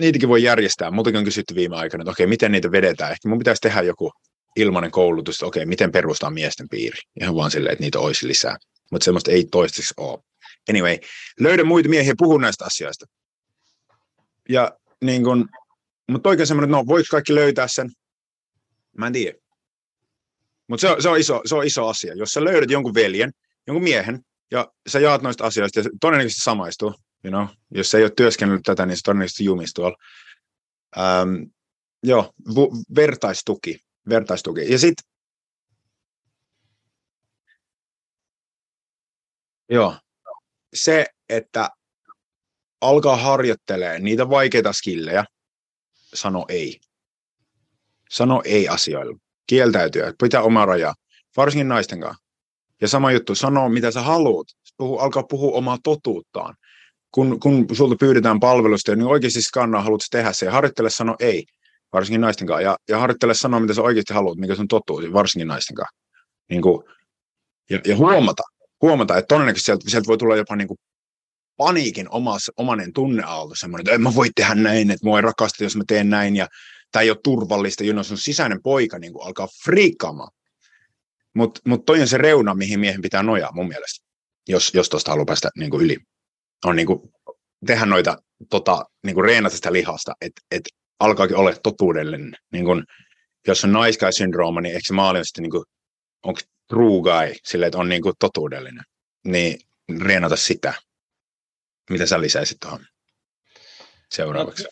niitäkin voi järjestää. Multakin on kysytty viime aikana, että okei, miten niitä vedetään. Ehkä mun pitäisi tehdä joku ilmainen koulutus, että okei, miten perustaa miesten piiri. Ihan vaan silleen, että niitä olisi lisää. Mutta semmoista ei toistaiseksi ole. Anyway, löydä muita miehiä puhu näistä asioista. Ja niin kun, mutta oikein semmoinen, no, voiko kaikki löytää sen? Mä en tiedä. Mutta se, se, on iso, se on iso asia. Jos sä löydät jonkun veljen, jonkun miehen, ja sä jaat noista asioista, ja todennäköisesti samaistuu, you know, jos ei ole työskennellyt tätä, niin se todennäköisesti jumistuu Ähm, joo, vu, vertaistuki. vertaistuki. Ja sitten Joo. Se, että alkaa harjoittelee niitä vaikeita skillejä, sano ei. Sano ei asioille. Kieltäytyä, pitää oma rajaa. Varsinkin naisten kanssa. Ja sama juttu, sano mitä sä haluat. Puhu, alkaa puhua omaa totuuttaan. Kun, kun sulta pyydetään palvelusta, niin oikeasti skannaa, haluat tehdä se. Ja harjoittele sano ei, varsinkin naisten kanssa. Ja, ja harjoittele sanoa, mitä sä oikeasti haluat, mikä sun totuus, varsinkin naisten kanssa. Niin kuin, ja, ja huomata, huomata, että todennäköisesti sieltä, sieltä voi tulla jopa niin kuin paniikin omas, omanen tunneaalto, semmoinen, että en mä voi tehdä näin, että mua ei rakasta, jos mä teen näin, ja tämä ei ole turvallista, jolloin sun sisäinen poika niin kuin alkaa friikkaamaan. Mutta mut toi on se reuna, mihin miehen pitää nojaa mun mielestä, jos, jos tuosta haluaa päästä niin kuin yli. On niin kuin, tehdä noita, tota, niin kuin reenata sitä lihasta, että et alkaakin olla totuudellinen. Niin kuin, jos on nice guy syndrooma, niin eikö se maali on sitten niin kuin, onko true guy, sille, että on niin kuin totuudellinen, niin reenata sitä. Mitä sä lisäisit tuohon seuraavaksi? No,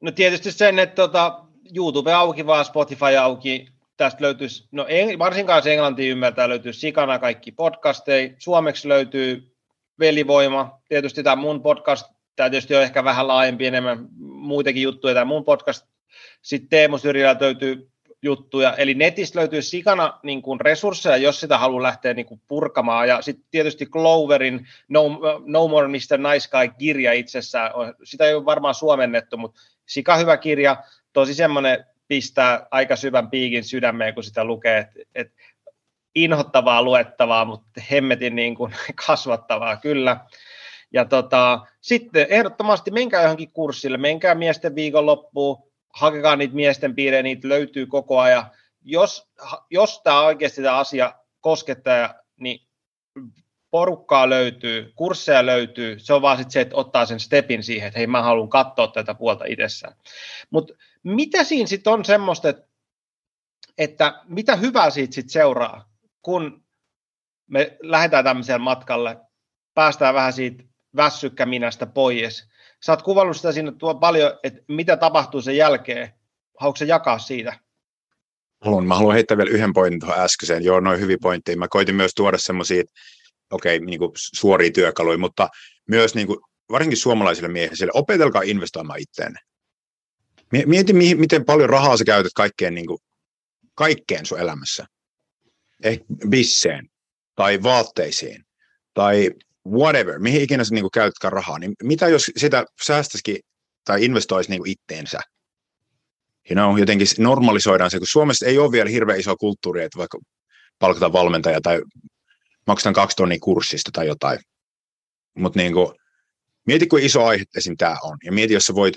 no tietysti sen, että tota, YouTube auki vaan, Spotify auki, tästä löytyisi, no en, varsinkaan se englanti ymmärtää, löytyy sikana kaikki podcasteja, suomeksi löytyy velivoima, tietysti tämä mun podcast, tämä tietysti on ehkä vähän laajempi, enemmän muitakin juttuja, tämä mun podcast, sitten Teemu Syrjälä löytyy juttuja. Eli netistä löytyy sikana niin kuin resursseja, jos sitä haluaa lähteä niin kuin purkamaan. Ja sitten tietysti Cloverin no, no More Mr. Nice Guy-kirja itsessään, sitä ei ole varmaan suomennettu, mutta sika hyvä kirja, tosi semmoinen pistää aika syvän piikin sydämeen, kun sitä lukee, että et inhottavaa luettavaa, mutta hemmetin niin kuin kasvattavaa kyllä. Ja tota, sitten ehdottomasti menkää johonkin kurssille, menkää miesten viikonloppuun, hakekaa niitä miesten piirejä, niitä löytyy koko ajan. Jos, jos tämä oikeasti tämä asia koskettaa, niin porukkaa löytyy, kursseja löytyy, se on vaan sit se, että ottaa sen stepin siihen, että hei mä haluan katsoa tätä puolta itsessään. Mutta mitä siinä sitten on semmoista, että, että mitä hyvää siitä sitten seuraa, kun me lähdetään tämmöiselle matkalle, päästään vähän siitä väsykkäminästä pois, Sä oot kuvannut sitä siinä tuo paljon, että mitä tapahtuu sen jälkeen. Haluatko jakaa siitä? Haluan. Mä haluan heittää vielä yhden pointin tuohon äskeiseen. Joo, noin hyviä pointteja. Mä koitin myös tuoda semmoisia, okei, okay, niin suoria työkaluja, mutta myös niin kuin, varsinkin suomalaisille miehille, opetelkaa investoimaan itteenne. Mieti, miten paljon rahaa sä käytät kaikkeen, niin kuin, kaikkeen sun elämässä. Ehkä bisseen tai vaatteisiin tai whatever, mihin ikinä sä niin käytätkään rahaa, niin mitä jos sitä säästäisikin tai investoisi niin itteensä? You know, jotenkin normalisoidaan se, kun Suomessa ei ole vielä hirveän iso kulttuuri, että vaikka palkataan valmentaja tai maksetaan kaksi tonnia kurssista tai jotain. Mutta niin kuin, mieti, kuin iso aihe esim. tämä on, ja mieti, jos sä voit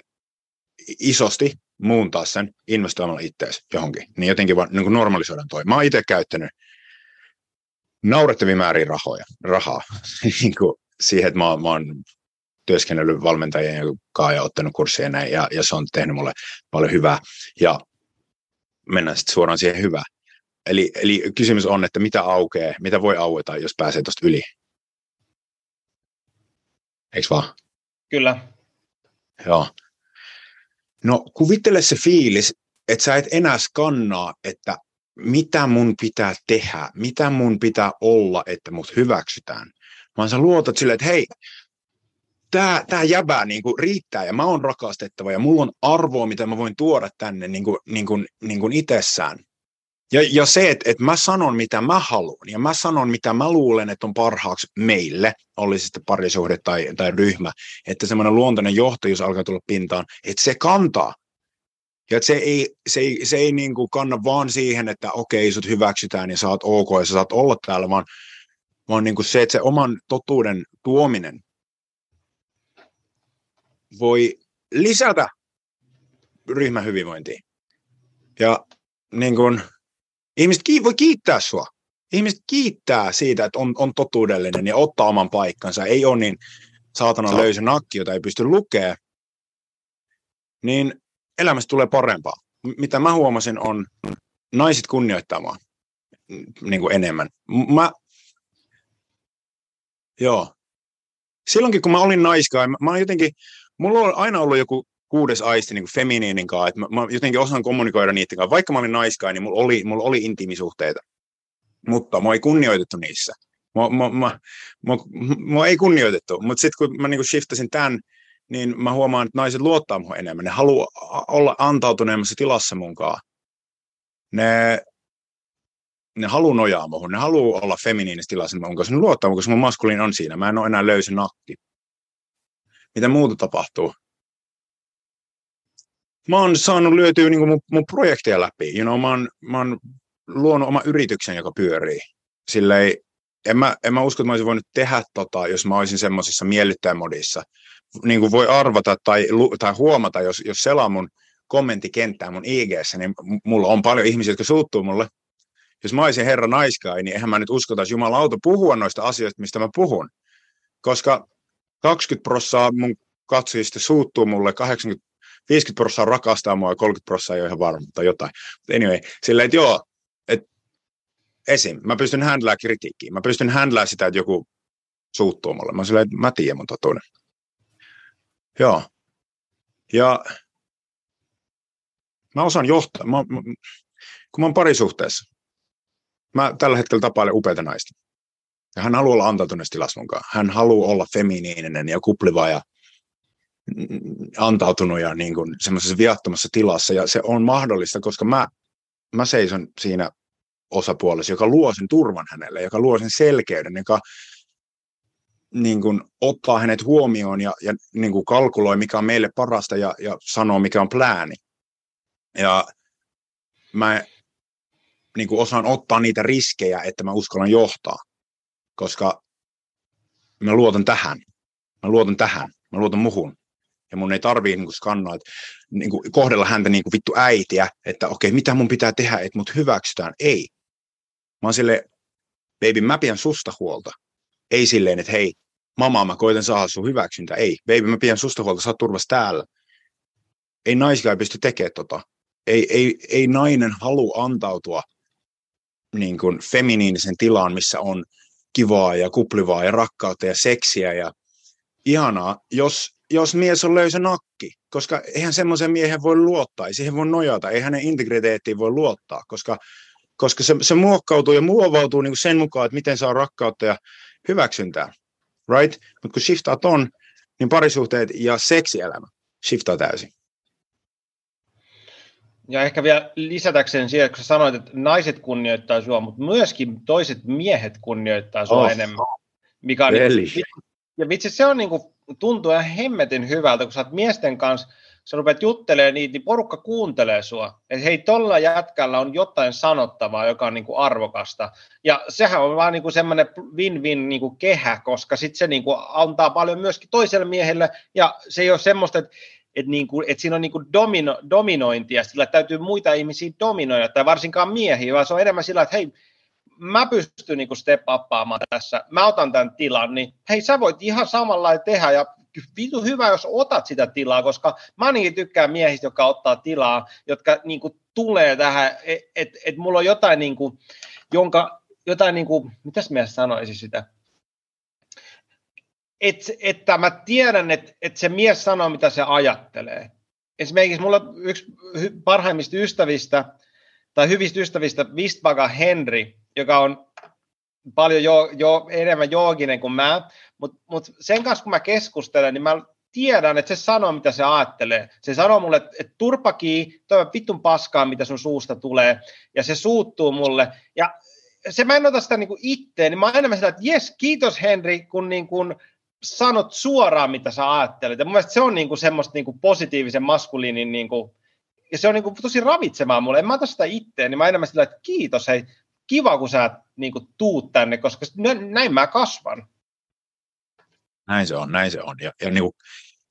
isosti muuntaa sen investoimalla itseäsi johonkin, niin jotenkin vaan niin normalisoidaan toi. Mä oon itse käyttänyt naurettavia määriä rahoja, rahaa niin kuin siihen, että mä, mä oon työskennellyt valmentajien kanssa ja ottanut kursseja ja näin, ja, ja se on tehnyt mulle paljon hyvää. Ja mennään sitten suoraan siihen hyvään. Eli, eli kysymys on, että mitä aukeaa, mitä voi aueta, jos pääsee tuosta yli. Eikö vaan? Kyllä. Joo. No kuvittele se fiilis, että sä et enää skannaa, että mitä mun pitää tehdä, mitä mun pitää olla, että mut hyväksytään. Vaan sä luotat silleen, että hei, tämä tää jäbää niin kuin riittää ja mä oon rakastettava ja mulla on arvoa, mitä mä voin tuoda tänne niin kuin, niin kuin, niin kuin itsessään. Ja, ja se, että, että mä sanon, mitä mä haluan ja mä sanon, mitä mä luulen, että on parhaaksi meille, olisi sitten parisuhde tai, tai ryhmä, että semmoinen luontainen johtajuus alkaa tulla pintaan, että se kantaa. Ja että se ei, se ei, se ei niin kuin kanna vaan siihen, että okei, sut hyväksytään ja saat ok ja sä saat olla täällä, vaan, vaan niin kuin se, että se oman totuuden tuominen voi lisätä ryhmän hyvinvointia. Ja niin kuin, ihmiset voi kiittää sua. Ihmiset kiittää siitä, että on, on totuudellinen ja ottaa oman paikkansa. Ei ole niin saatana löysä nakki, jota ei pysty lukemaan. Niin elämästä tulee parempaa. Mitä mä huomasin on naiset kunnioittamaan niin kuin enemmän. Mä, joo. Silloinkin kun mä olin naiskaa, mä, mä jotenkin, mulla on aina ollut joku kuudes aisti niin feminiinin kanssa, että mä, mä, jotenkin osaan kommunikoida niiden kanssa. Vaikka mä olin naiskaan, niin mulla oli, mulla oli intiimisuhteita, mutta mä ei kunnioitettu niissä. Mua, mua, mua, mua, mua ei kunnioitettu, mutta sitten kun mä niin shiftasin tämän, niin mä huomaan, että naiset luottaa muun enemmän. Ne haluaa olla antautuneemmassa tilassa munkaan. Ne, ne haluaa nojaa muuhun, ne haluaa olla feminiinistä tilassa mun kanssa. Ne luottaa koska mun maskuliin on siinä. Mä en ole enää löysi nakki. Mitä muuta tapahtuu? Mä oon saanut lyötyä niin mun, mun projekteja läpi. You know, mä, oon, mä oon luonut oma yrityksen, joka pyörii. Silleen, en mä, en mä usko, että mä olisin voinut tehdä tota, jos mä olisin semmoisessa miellyttäjämodissa. Niin kuin voi arvata tai, tai huomata, jos, jos selaa mun kommenttikenttää mun ig niin mulla on paljon ihmisiä, jotka suuttuu mulle. Jos mä olisin herra naiskai, niin eihän mä nyt uskotaisi jumalauta puhua noista asioista, mistä mä puhun. Koska 20 prossaa mun katsojista suuttuu mulle, 80, 50 prossaa rakastaa mua ja 30 prossaa ei ole ihan varma tai jotain. Mutta anyway, silleen, että joo, esim. Mä pystyn handlaa kritiikkiä. Mä pystyn handlaa sitä, että joku suuttuu mulle. Mä silleen, että mä tiedän mun totuuden. Joo. Ja mä osaan johtaa. Mä, mä, kun mä oon parisuhteessa, mä tällä hetkellä tapailen upeita naista. Ja hän haluaa olla antautuneesti tilassa Hän haluaa olla feminiininen ja kupliva ja antautunut ja niin kuin semmoisessa viattomassa tilassa. Ja se on mahdollista, koska mä, mä seison siinä osapuolessa, joka luo sen turvan hänelle, joka luo sen selkeyden, joka niin kuin, ottaa hänet huomioon ja, ja niin kuin kalkuloi, mikä on meille parasta ja, ja sanoo, mikä on plääni. Ja mä niin kuin osaan ottaa niitä riskejä, että mä uskallan johtaa, koska mä luotan tähän. Mä luotan tähän. Mä luotan muhun. Ja mun ei tarvii niin skannaa, että, niin kuin, kohdella häntä niin kuin vittu äitiä, että okei, mitä mun pitää tehdä, että mut hyväksytään. Ei. Mä oon sille, baby, mä pidän susta huolta. Ei silleen, että hei, mama, mä koitan saada sun hyväksyntä. Ei, baby, mä pidän susta huolta, sä oot turvassa täällä. Ei naiskaan pysty tekemään tota. Ei, ei, ei nainen halua antautua niin kuin feminiinisen tilaan, missä on kivaa ja kuplivaa ja rakkautta ja seksiä ja ihanaa, jos, jos mies on löysä nakki, koska eihän semmoisen miehen voi luottaa, ei siihen voi nojata, ei hänen integriteettiin voi luottaa, koska koska se, se muokkautuu ja muovautuu niin kuin sen mukaan, että miten saa rakkautta ja hyväksyntää. Right? Mutta kun shiftaa ton, niin parisuhteet ja seksielämä shiftaa täysin. Ja ehkä vielä lisätäkseen siihen, kun sä sanoit, että naiset kunnioittaa sua, mutta myöskin toiset miehet kunnioittaa sua oh. enemmän. Mikä on niin, ja vitsi, se on niin kuin, tuntuu ihan hemmetin hyvältä, kun sä oot miesten kanssa sä rupeat juttelemaan niitä, niin porukka kuuntelee sua. Että hei, tolla jätkällä on jotain sanottavaa, joka on niin kuin arvokasta. Ja sehän on vaan niin kuin semmoinen win-win niin kuin kehä, koska sitten se niin kuin antaa paljon myöskin toiselle miehelle. Ja se ei ole semmoista, että että, niin kuin, että siinä on niin kuin domino, dominointia, sillä täytyy muita ihmisiä dominoida, tai varsinkaan miehiä, vaan se on enemmän sillä, että hei, mä pystyn niin step tässä, mä otan tämän tilan, niin hei, sä voit ihan samalla tehdä, ja vitu hyvä, jos otat sitä tilaa, koska mä ainakin tykkään miehistä, jotka ottaa tilaa, jotka niin kuin, tulee tähän, että et, et mulla on jotain, niin kuin, jonka, jotain niin kuin, mitäs mä sanoisin sitä, et, että mä tiedän, että, että se mies sanoo, mitä se ajattelee. Esimerkiksi mulla yksi parhaimmista ystävistä, tai hyvistä ystävistä, Vistvaga Henry, joka on paljon jo, jo enemmän jooginen kuin mä, mutta mut sen kanssa kun mä keskustelen, niin mä tiedän, että se sanoo, mitä se ajattelee. Se sanoo mulle, että, että turpakii, toi vittun paskaa, mitä sun suusta tulee, ja se suuttuu mulle. Ja se mä en ota sitä niin itteen, niin mä enemmän sitä, että jes, kiitos Henri, kun niin kuin sanot suoraan, mitä sä ajattelet. Ja mun mielestä se on niin kuin semmoista niin kuin positiivisen maskuliinin, niin kuin, ja se on niin kuin tosi ravitsemaan mulle. En mä ota sitä itteen, niin mä enemmän sitä, että kiitos, hei, kiva, kun sä niin kuin, tuut tänne, koska näin mä kasvan. Näin se on, näin se on. Ja, ja niin kuin,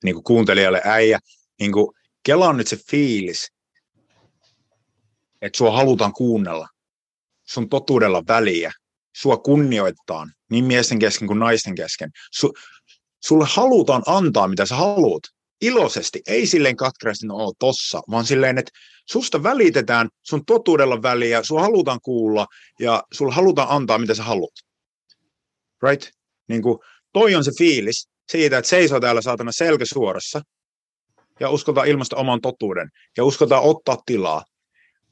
niin kuin kuuntelijalle äijä, niin kuin, kela on nyt se fiilis, että sua halutaan kuunnella. Sun totuudella väliä. Sua kunnioittaa niin miesten kesken kuin naisten kesken. Su, sulle halutaan antaa, mitä sä haluat. Iloisesti, ei silleen katkeasti, no tossa, vaan silleen, että susta välitetään, sun totuudella väliä, sua halutaan kuulla ja sulla halutaan antaa, mitä sä haluat. Right? Niin kuin, toi on se fiilis siitä, että seisoo täällä saatana selkä suorassa ja uskaltaa ilmaista oman totuuden ja uskaltaa ottaa tilaa.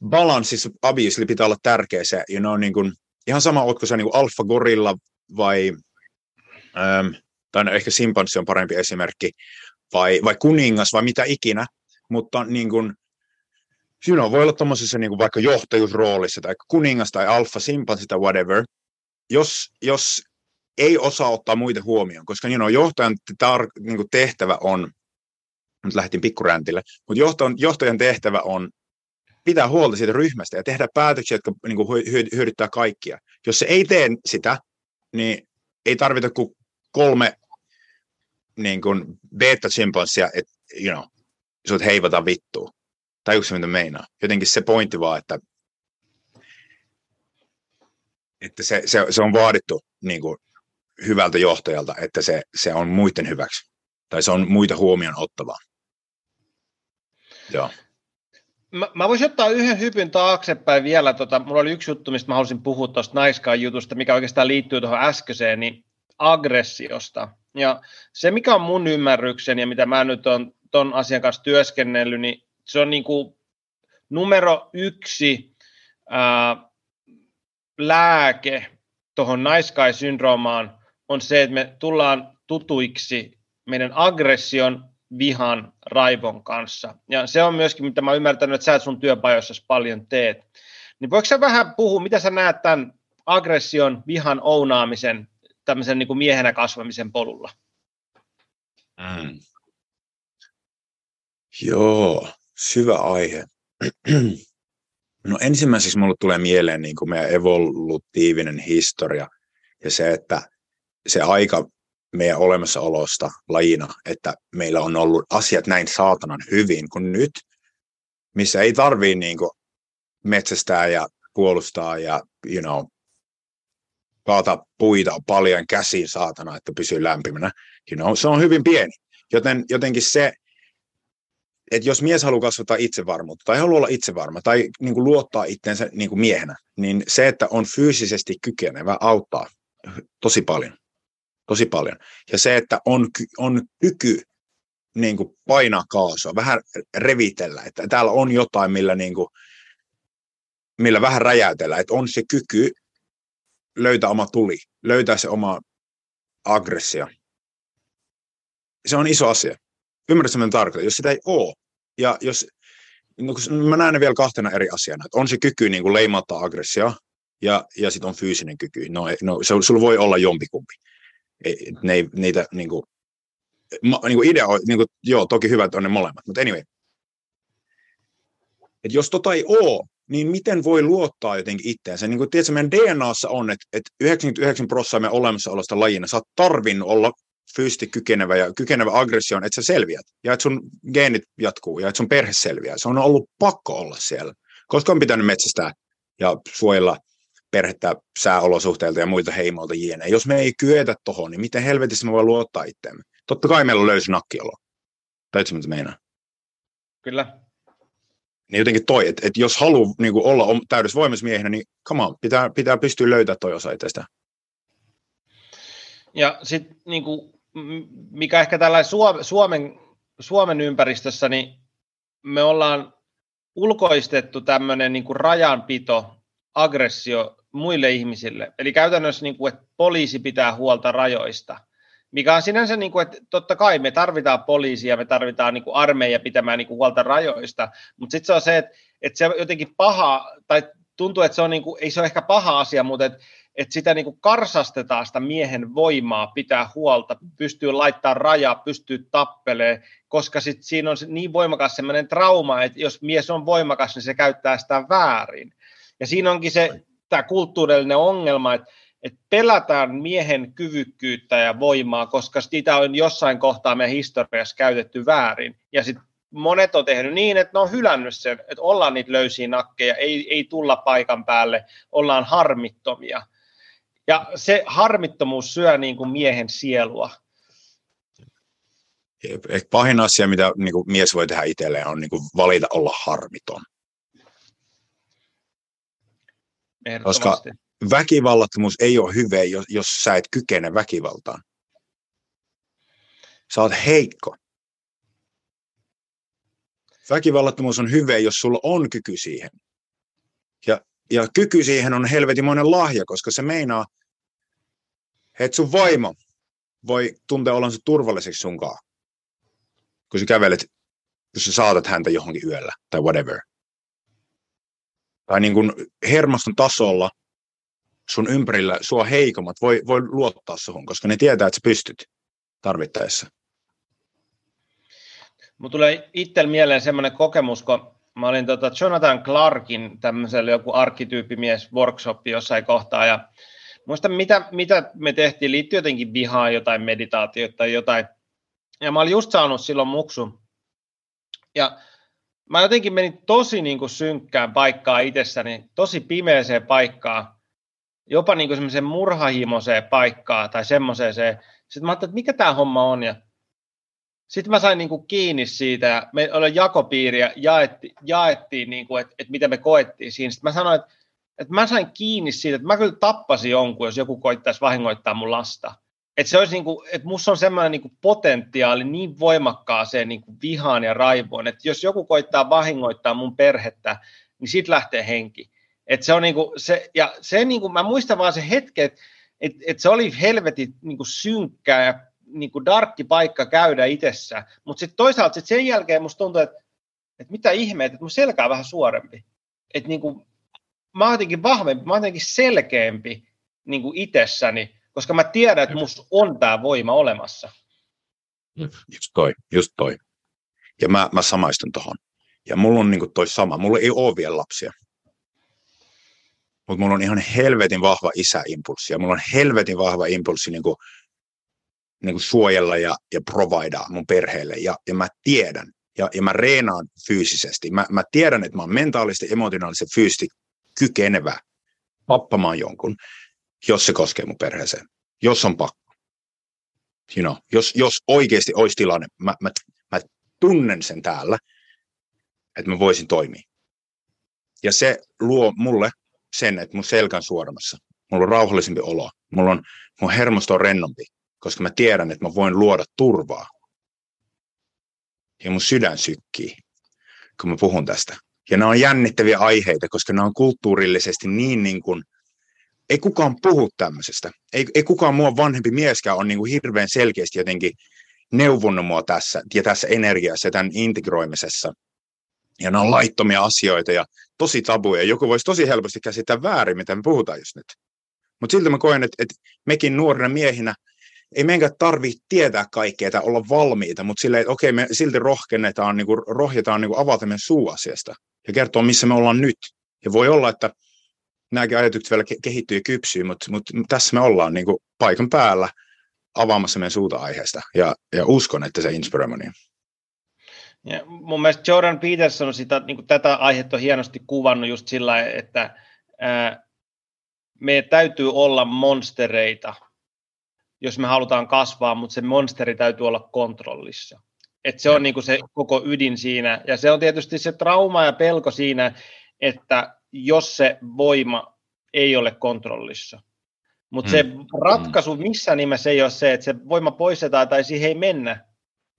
Balanssissa obviously pitää olla tärkeä se, you know, niin kuin, ihan sama, ootko se niin alfa gorilla vai, ähm, tai no ehkä simpanssi on parempi esimerkki, vai, vai kuningas vai mitä ikinä, mutta niin kuin, know, voi olla tuommoisessa niin vaikka johtajuusroolissa tai kuningas tai alfa simpanssi tai whatever, jos, jos ei osaa ottaa muita huomioon, koska you know, johtajan tar, niin kuin tehtävä on, nyt lähtin pikkuräntille, mutta johtajan, johtajan tehtävä on pitää huolta siitä ryhmästä ja tehdä päätöksiä, jotka niin kuin hyödyttää kaikkia. Jos se ei tee sitä, niin ei tarvita kuin kolme niin kuin beta-chimpanssia, että you know, sut heivata vittuun. Tajuuko mitä meinaa? Jotenkin se pointti vaan, että, että se, se, se on vaadittu niin kuin, hyvältä johtajalta, että se, se on muiden hyväksi. Tai se on muita huomioon ottavaa. Joo. Mä, mä voisin ottaa yhden hypyn taaksepäin vielä. Tota, mulla oli yksi juttu, mistä mä halusin puhua tuosta naiskaan jutusta, mikä oikeastaan liittyy tuohon äskeiseen, niin aggressiosta. Ja se, mikä on mun ymmärryksen ja mitä mä nyt on ton asian kanssa työskennellyt, niin se on niin kuin numero yksi ää, lääke tuohon naiskai-syndroomaan on se, että me tullaan tutuiksi meidän aggression, vihan, raivon kanssa. Ja se on myöskin, mitä mä ymmärtänyt, että sä et sun työpajoissa paljon teet. Niin voiko sä vähän puhua, mitä sä näet tämän aggression, vihan ounaamisen, tämmöisen niin kuin miehenä kasvamisen polulla? Mm. Joo, syvä aihe. No ensimmäiseksi mulle tulee mieleen niin kuin meidän evolutiivinen historia ja se, että se aika meidän olemassaolosta lajina, että meillä on ollut asiat näin saatanan hyvin kuin nyt, missä ei tarvii niin kuin metsästää ja puolustaa ja you know, kaata puita paljon käsiin saatana, että pysyy lämpimänä. You know, se on hyvin pieni. Joten jotenkin se, että jos mies haluaa kasvattaa itsevarmuutta tai haluaa olla itsevarma tai niin kuin luottaa itseensä niin kuin miehenä, niin se, että on fyysisesti kykenevä auttaa tosi paljon. Tosi paljon. Ja se, että on, on kyky niin kuin painaa kaasua, vähän revitellä, että täällä on jotain, millä, niin kuin, millä vähän räjäytellä, että on se kyky löytää oma tuli, löytää se oma aggressio. Se on iso asia. Ymmärrätkö, mitä tarkoitan? Jos sitä ei ole, ja jos, no, mä näen ne vielä kahtena eri asiana, että on se kyky niin kuin leimata aggressio, ja, ja sitten on fyysinen kyky. No, no se, sulla voi olla jompikumpi. Ei, ne, niitä niin kuin, ma, niin kuin idea on, niin kuin, joo, toki hyvät on ne molemmat, mutta anyway. Et jos tota ei ole, niin miten voi luottaa jotenkin itseensä? Niin kuin tiedätkö, meidän DNAssa on, että, että 99 prosenttia meidän olemassaolosta lajina sä oot tarvinnut olla fyysisesti kykenevä ja kykenevä aggressioon, että sä selviät ja että sun geenit jatkuu ja että sun perhe selviää. Se on ollut pakko olla siellä, koska on pitänyt metsästää ja suojella perhettä sääolosuhteilta ja muilta heimoilta jne. Jos me ei kyetä tuohon, niin miten helvetissä me voi luottaa itseämme? Totta kai meillä on löysi nakkiolo. Tai mitä meinaa? Kyllä. Niin jotenkin toi, että, että jos haluaa niin olla täydessä voimassa miehenä, niin come on, pitää, pitää pystyä löytämään toi osa itsestä. Ja sitten niin mikä ehkä tällä Suomen, Suomen ympäristössä, niin me ollaan ulkoistettu tämmöinen niin rajanpito, aggressio muille ihmisille. Eli käytännössä, niin kuin, että poliisi pitää huolta rajoista, mikä on sinänsä, niin kuin, että totta kai me tarvitaan poliisia, me tarvitaan niin kuin armeija pitämään niin kuin huolta rajoista, mutta sitten se on se, että, että se on jotenkin paha, tai tuntuu, että se on, niin kuin, ei se ole ehkä paha asia, mutta että että sitä niin kuin karsastetaan sitä miehen voimaa, pitää huolta, pystyy laittaa rajaa, pystyy tappelee, koska sit siinä on niin voimakas sellainen trauma, että jos mies on voimakas, niin se käyttää sitä väärin. Ja siinä onkin se tämä kulttuurillinen ongelma, että, että pelätään miehen kyvykkyyttä ja voimaa, koska sitä on jossain kohtaa meidän historiassa käytetty väärin. Ja sitten monet on tehnyt niin, että ne on hylännyt sen, että ollaan niitä löysiä nakkeja, ei, ei tulla paikan päälle, ollaan harmittomia. Ja se harmittomuus syö niin kuin miehen sielua. Ehkä pahin asia, mitä niin kuin mies voi tehdä itselleen, on niin kuin valita olla harmiton. Koska väkivallattomuus ei ole hyvä, jos, jos sä et kykene väkivaltaan. Sä oot heikko. väkivallattomuus on hyvä, jos sulla on kyky siihen. Ja, ja kyky siihen on helvetimoinen lahja, koska se meinaa, että sun vaimo voi tuntea olonsa turvalliseksi sunkaan, kun sä kävelet, kun sä saatat häntä johonkin yöllä tai whatever. Tai niin kuin hermoston tasolla sun ympärillä sua heikommat voi, voi luottaa suhun, koska ne tietää, että sä pystyt tarvittaessa. Mulla tulee itsellä mieleen semmoinen kokemus, kun mä olin tota Jonathan Clarkin tämmöisellä joku arkkityyppimies workshopi jossain kohtaa ja muista mitä, mitä me tehtiin, liittyy jotenkin vihaan jotain meditaatiota tai jotain. Ja mä olin just saanut silloin muksu. Ja mä jotenkin menin tosi niin kuin synkkään paikkaan itsessäni, tosi pimeeseen paikkaan, jopa niin kuin semmoiseen murhahimoiseen paikkaan tai semmoiseen. Sitten mä ajattelin, että mikä tämä homma on. Ja sitten mä sain niin kuin kiinni siitä ja me oli jakopiiri ja jaetti, jaettiin, niin kuin, että, että mitä me koettiin siinä. Sitten mä sanoin, että, että mä sain kiinni siitä, että mä kyllä tappasin jonkun, jos joku koittaisi vahingoittaa mun lasta. Että se olisi niin kuin, että musta on semmoinen niin kuin potentiaali niin voimakkaaseen niin kuin vihaan ja raivoon, että jos joku koittaa vahingoittaa mun perhettä, niin siitä lähtee henki. Että se on niin kuin se, ja se niin kuin, mä muistan vaan se hetki, että, että, että se oli helvetin niin kuin synkkää ja niin kuin darkki paikka käydä itsessä, mutta sitten toisaalta sit sen jälkeen musta tuntuu, että, että mitä ihmeet, että mun selkä on vähän suorempi. Että niin kuin, mä oon jotenkin vahvempi, mä oon jotenkin selkeämpi niin kuin itsessäni, koska mä tiedän, että musta on tämä voima olemassa. Just toi, just toi. Ja mä, mä samaistun tuohon. Ja mulla on niin kuin toi sama. Mulla ei ole vielä lapsia. Mutta mulla on ihan helvetin vahva isäimpulssi. Ja mulla on helvetin vahva impulssi niin kuin niin kuin suojella ja, ja providea mun perheelle. Ja, ja mä tiedän, ja, ja mä reenaan fyysisesti. Mä, mä tiedän, että mä oon mentaalisesti, emotionaalisesti, fyysisesti kykenevä tappamaan jonkun, jos se koskee mun perheeseen. Jos on pakko. You know, jos, jos oikeasti olisi tilanne, mä, mä, mä tunnen sen täällä, että mä voisin toimia. Ja se luo mulle sen, että mun selkän suoramassa. Mulla on rauhallisempi olo. Mulla on, mun hermosto on rennompi koska mä tiedän, että mä voin luoda turvaa. Ja mun sydän sykkii, kun mä puhun tästä. Ja nämä on jännittäviä aiheita, koska nämä on kulttuurillisesti niin, niin kuin, ei kukaan puhu tämmöisestä. Ei, ei kukaan mua vanhempi mieskään on niin kuin hirveän selkeästi jotenkin neuvonnut mua tässä ja tässä energiassa ja tämän integroimisessa. Ja nämä on laittomia asioita ja tosi tabuja. Joku voisi tosi helposti käsittää väärin, mitä me puhutaan just nyt. Mutta silti mä koen, että, että mekin nuorina miehinä ei meidän tarvitse tietää kaikkea tai olla valmiita, mutta silleen, että okei, me silti rohkennetaan, niin kuin, rohjetaan niin kuin avata meidän suu asiasta ja kertoa, missä me ollaan nyt. Ja voi olla, että nämäkin ajatukset vielä kehittyy ja kypsyy, mutta, mutta tässä me ollaan niin kuin paikan päällä avaamassa meidän suuta aiheesta ja, ja uskon, että se inspiroi monia. Ja mun mielestä Jordan Peterson on sitä, niin kuin tätä aihetta on hienosti kuvannut just sillä että ää, meidän täytyy olla monstereita jos me halutaan kasvaa, mutta se monsteri täytyy olla kontrollissa. Et se on niin kuin se koko ydin siinä. Ja se on tietysti se trauma ja pelko siinä, että jos se voima ei ole kontrollissa. Mutta mm. se ratkaisu missään nimessä ei ole se, että se voima poistetaan tai siihen ei mennä,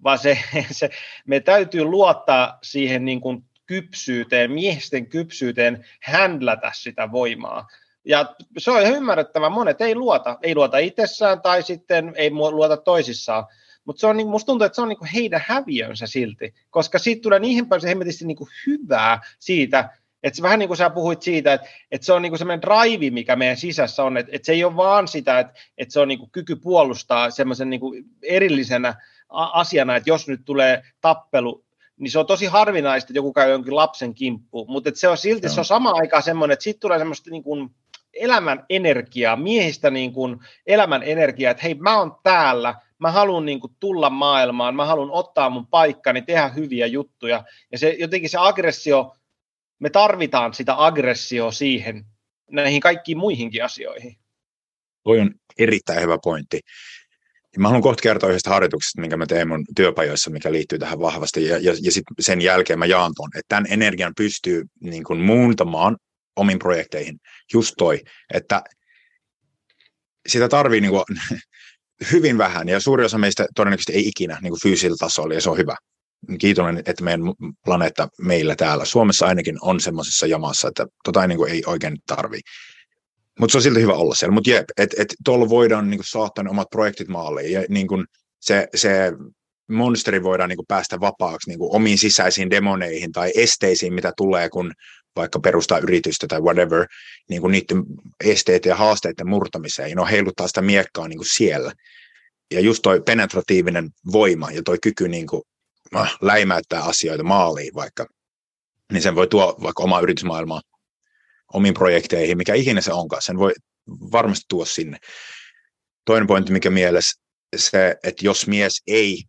vaan se, se me täytyy luottaa siihen niin kuin kypsyyteen, miesten kypsyyteen händlätä sitä voimaa. Ja se on ymmärrettävä, monet ei luota, ei luota itsessään tai sitten ei luota toisissaan. Mutta se on, niin, musta tuntuu, että se on niin kuin heidän häviönsä silti, koska siitä tulee niin paljon hemmetisti niin kuin hyvää siitä, että se vähän niin kuin sä puhuit siitä, että, että se on niin kuin semmoinen drive, mikä meidän sisässä on, että, että se ei ole vaan sitä, että, että se on niin kuin kyky puolustaa semmoisen niin kuin erillisenä asiana, että jos nyt tulee tappelu, niin se on tosi harvinaista, että joku käy jonkin lapsen kimppuun, mutta se on silti, se on sama aikaa semmoinen, että siitä tulee semmoista niin kuin, elämän energiaa, miehistä niin kuin elämän energiaa, että hei mä oon täällä, mä haluan niin kuin tulla maailmaan, mä haluan ottaa mun paikkani, tehdä hyviä juttuja. Ja se jotenkin se aggressio, me tarvitaan sitä aggressioa siihen, näihin kaikkiin muihinkin asioihin. Toi on erittäin hyvä pointti. Mä haluan kohta kertoa yhdestä harjoituksesta, minkä mä teen mun työpajoissa, mikä liittyy tähän vahvasti. Ja, ja, ja sit sen jälkeen mä jaan ton, että tämän energian pystyy niin kuin muuntamaan omiin projekteihin. Just toi, että sitä tarvii niin kuin, hyvin vähän, ja suuri osa meistä todennäköisesti ei ikinä niin kuin fyysisellä tasolla, ja se on hyvä. kiitollinen, että meidän planeetta meillä täällä, Suomessa ainakin on semmoisessa jamassa, että tota ei, niin kuin, ei oikein tarvii. Mutta se on silti hyvä olla siellä. Mutta jep, että et tuolla voidaan niin kuin, saattaa ne omat projektit maaliin. Ja niin kuin, se, se monsteri voidaan niin kuin, päästä vapaaksi niin kuin, omiin sisäisiin demoneihin tai esteisiin, mitä tulee, kun vaikka perustaa yritystä tai whatever, niin kuin niiden esteiden ja haasteiden murtamiseen. Ja no heiluttaa sitä miekkaa niin kuin siellä. Ja just toi penetratiivinen voima ja toi kyky niin kuin, läimäyttää asioita maaliin vaikka, niin sen voi tuoda vaikka omaa yritysmaailmaa omiin projekteihin, mikä ikinä se onkaan, sen voi varmasti tuoda sinne. Toinen pointti, mikä mielessä, se, että jos mies ei,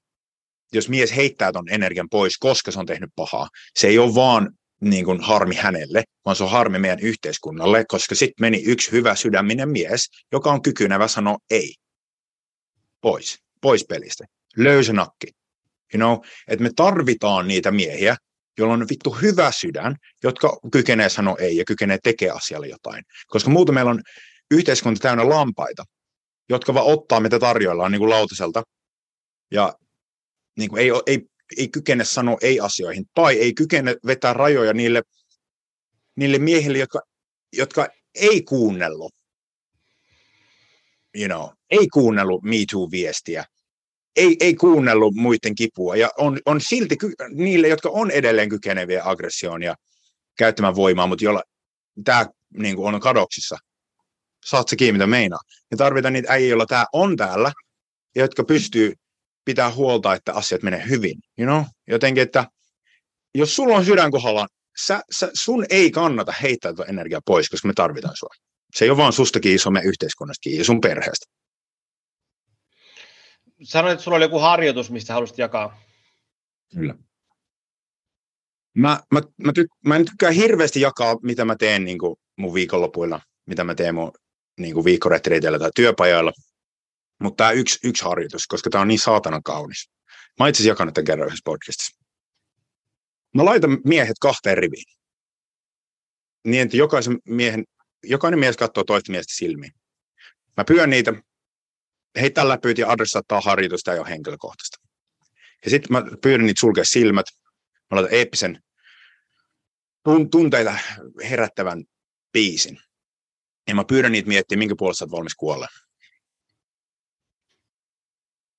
jos mies heittää ton energian pois, koska se on tehnyt pahaa, se ei ole vaan niin kuin harmi hänelle, vaan se on harmi meidän yhteiskunnalle, koska sitten meni yksi hyvä sydäminen mies, joka on kykynevä sanoa ei. Pois, pois pelistä. Löysä nakki. You know, että me tarvitaan niitä miehiä, jolla on vittu hyvä sydän, jotka kykenee sanoa ei ja kykenee tekemään asialle jotain. Koska muuten meillä on yhteiskunta täynnä lampaita, jotka vaan ottaa mitä tarjoillaan niin kuin lautaselta. Ja niin kuin ei, ei, ei kykene sanoa ei asioihin tai ei kykene vetää rajoja niille, niille miehille, jotka, jotka ei kuunnellut, you know, ei kuunnellut Me Too-viestiä, ei, ei kuunnellut muiden kipua ja on, on silti ky- niille, jotka on edelleen kykeneviä aggressioon ja käyttämään voimaa, mutta jolla tämä niin on kadoksissa. Saat se kiinni, mitä meinaa. Ja tarvitaan niitä äijä, joilla tämä on täällä, ja jotka pystyy pitää huolta, että asiat menee hyvin. You know? Jotenkin, että jos sulla on sydän kohdalla, sä, sä, sun ei kannata heittää tuota energiaa pois, koska me tarvitaan sua. Se ei ole vaan susta kiinni, se on meidän yhteiskunnastakin ja sun perheestä sanoit, että sulla oli joku harjoitus, mistä haluaisit jakaa. Kyllä. Mä, mä, mä, tyk, mä en tykkää hirveästi jakaa, mitä mä teen niin kuin mun viikonlopuilla, mitä mä teen mun niin kuin viikkoretriiteillä tai työpajoilla. Mutta tämä yksi, yksi harjoitus, koska tämä on niin saatanan kaunis. Mä itse asiassa jakanut tämän kerran yhdessä podcastissa. Mä laitan miehet kahteen riviin. Niin, että jokaisen miehen, jokainen mies katsoo toista miestä silmiin. Mä pyön niitä heittää läpyt ja adressaattaa harjoitusta ja henkilökohtaista. Ja sitten mä pyydän niitä sulkea silmät, mä laitan eeppisen tunteita herättävän biisin. Ja mä pyydän niitä miettimään, minkä puolesta olet valmis kuolla.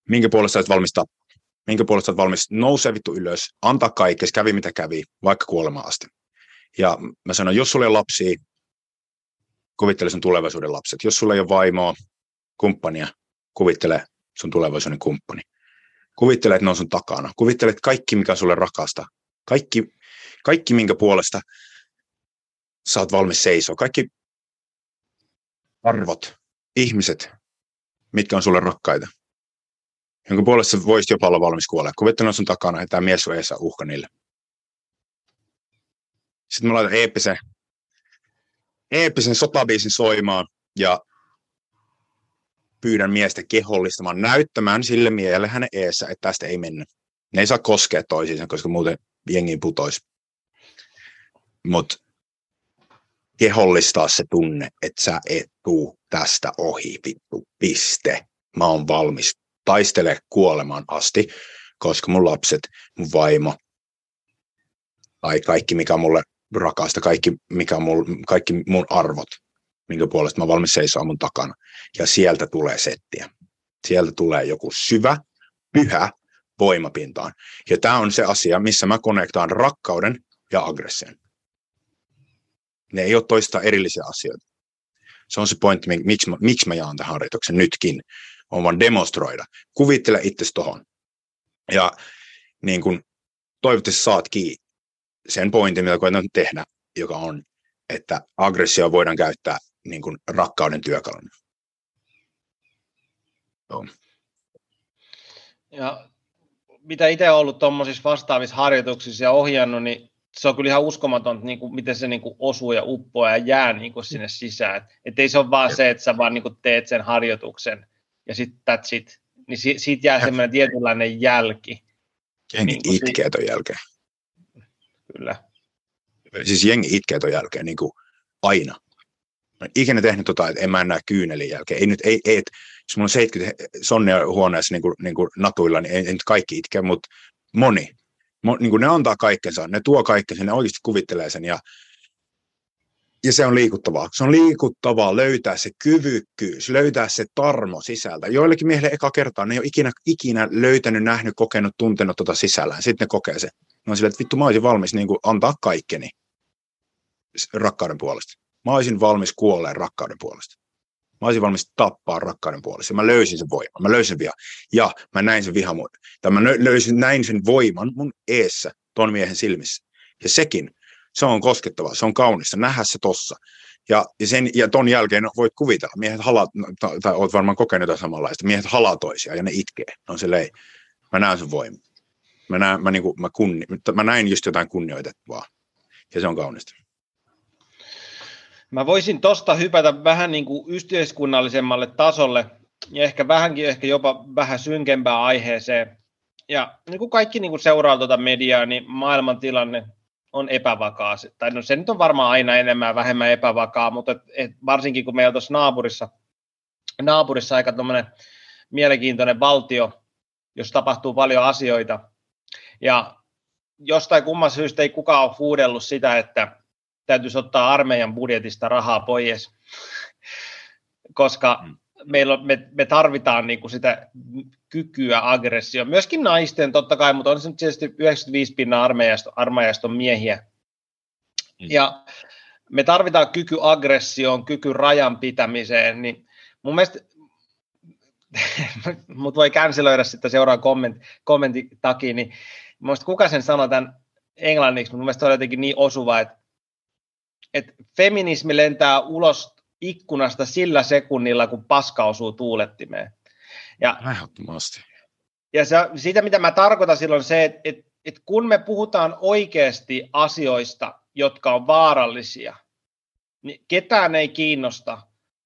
Minkä puolesta olet valmis tappaa. Minkä puolesta olet valmis nousee vittu ylös, antaa kaikkea, kävi mitä kävi, vaikka kuolemaan asti. Ja mä sanon, jos sulla on lapsia, kuvittele sun tulevaisuuden lapset. Jos sulla ei ole vaimoa, kumppania, kuvittele sun tulevaisuuden kumppani. Kuvittele, että ne on sun takana. Kuvittele, että kaikki, mikä on sulle rakasta, kaikki, kaikki minkä puolesta sä oot valmis seisoo, kaikki arvot, ihmiset, mitkä on sulle rakkaita, jonka puolesta voisit jopa olla valmis kuolla. Kuvittele, on sun takana, että tämä mies on eessä uhka niille. Sitten mä laitan eeppisen, eeppisen sotabiisin soimaan ja pyydän miestä kehollistamaan, näyttämään sille miehelle hänen eessä, että tästä ei mennä. Ne ei saa koskea toisiinsa, koska muuten jengi putoisi. Mutta kehollistaa se tunne, että sä et tuu tästä ohi, vittu, piste. Mä oon valmis taistele kuolemaan asti, koska mun lapset, mun vaimo, tai kaikki mikä mulle rakasta, kaikki, mikä mulle, kaikki mun arvot, minkä puolesta mä valmis seisoa mun takana. Ja sieltä tulee settiä. Sieltä tulee joku syvä, pyhä voimapintaan. Ja tämä on se asia, missä mä konnektaan rakkauden ja aggression. Ne ei ole toista erillisiä asioita. Se on se pointti, miksi mä, miksi mä jaan tämän harjoituksen nytkin. On vaan demonstroida. Kuvittele itsesi tohon. Ja niin kun, toivottavasti saat kiinni sen pointin, mitä koetan tehdä, joka on, että aggressio voidaan käyttää niin kuin rakkauden työkaluna. Joo. Ja mitä itse ollut tuommoisissa vastaavissa harjoituksissa ja ohjannut, niin se on kyllä ihan uskomaton, niin kuin, miten se niin kuin osuu ja uppoaa ja jää niin kuin sinne sisään. Että ei se ole vaan se, että sä vaan niin kuin teet sen harjoituksen ja sitten that's it. Niin si- siitä jää semmoinen tietynlainen jälki. Jengi niin itkee ton jälkeen. Kyllä. Siis jengi itkee ton jälkeen niin kuin aina. Mä en ikinä tehnyt tota, että en mä näe kyynelin jälkeen. Ei nyt, ei, ei, että jos mulla on 70 sonnia huoneessa niin kuin, niin kuin natuilla, niin ei, ei nyt kaikki itke, mutta moni. niin kuin ne antaa kaikkensa, ne tuo kaikkensa, ne oikeasti kuvittelee sen ja, ja se on liikuttavaa. Se on liikuttavaa löytää se kyvykkyys, löytää se tarmo sisältä. Joillekin miehille eka kertaa ne ei ole ikinä, ikinä löytänyt, nähnyt, kokenut, tuntenut tuota sisällään. Sitten ne kokee se. Ne on silleen, että vittu mä olisin valmis niin kuin antaa kaikkeni rakkauden puolesta. Mä olisin valmis kuolleen rakkauden puolesta. Mä olisin valmis tappaa rakkauden puolesta. Mä löysin sen voiman. Mä löysin sen. Ja mä näin sen vihan. Tai mä löysin, näin sen voiman mun eessä ton miehen silmissä. Ja sekin, se on koskettavaa, se on kaunista, nähdä se tossa. Ja, ja, sen, ja ton jälkeen voit kuvitella, miehet halaa, tai, tai oot varmaan kokenut jotain samanlaista, miehet halaa toisia ja ne itkee. No se ei, mä näen sen voiman. Mä, näen, mä, niinku, mä, kunni, mä näin just jotain kunnioitettavaa. Ja se on kaunista. Mä voisin tosta hypätä vähän niin kuin yhteiskunnallisemmalle tasolle ja ehkä vähänkin ehkä jopa vähän synkempään aiheeseen. Ja niin kuin kaikki niin kuin seuraa tuota mediaa, niin maailman tilanne on epävakaa. Tai no se nyt on varmaan aina enemmän vähemmän epävakaa, mutta et, et varsinkin kun meillä tuossa naapurissa, naapurissa aika mielenkiintoinen valtio, jos tapahtuu paljon asioita. Ja jostain kummasta syystä ei kukaan ole huudellut sitä, että täytyisi ottaa armeijan budjetista rahaa pois, koska mm. meillä on, me, me tarvitaan niin kuin sitä kykyä aggressio. Myöskin naisten totta kai, mutta on se tietysti 95 pinnan armeijasta, armeijasta on miehiä. Mm. Ja me tarvitaan kyky aggressioon, kyky rajan pitämiseen, niin mun mielestä mut voi känsilöidä sitten seuraavan komment, kommentin takia, niin mun kuka sen sanoi tämän englanniksi, mutta mun mielestä se oli jotenkin niin osuva, että että feminismi lentää ulos ikkunasta sillä sekunnilla, kun paska osuu tuulettimeen. Ja, Ehdottomasti. Ja se, sitä, mitä mä tarkoitan silloin, se, että et, et kun me puhutaan oikeasti asioista, jotka on vaarallisia, niin ketään ei kiinnosta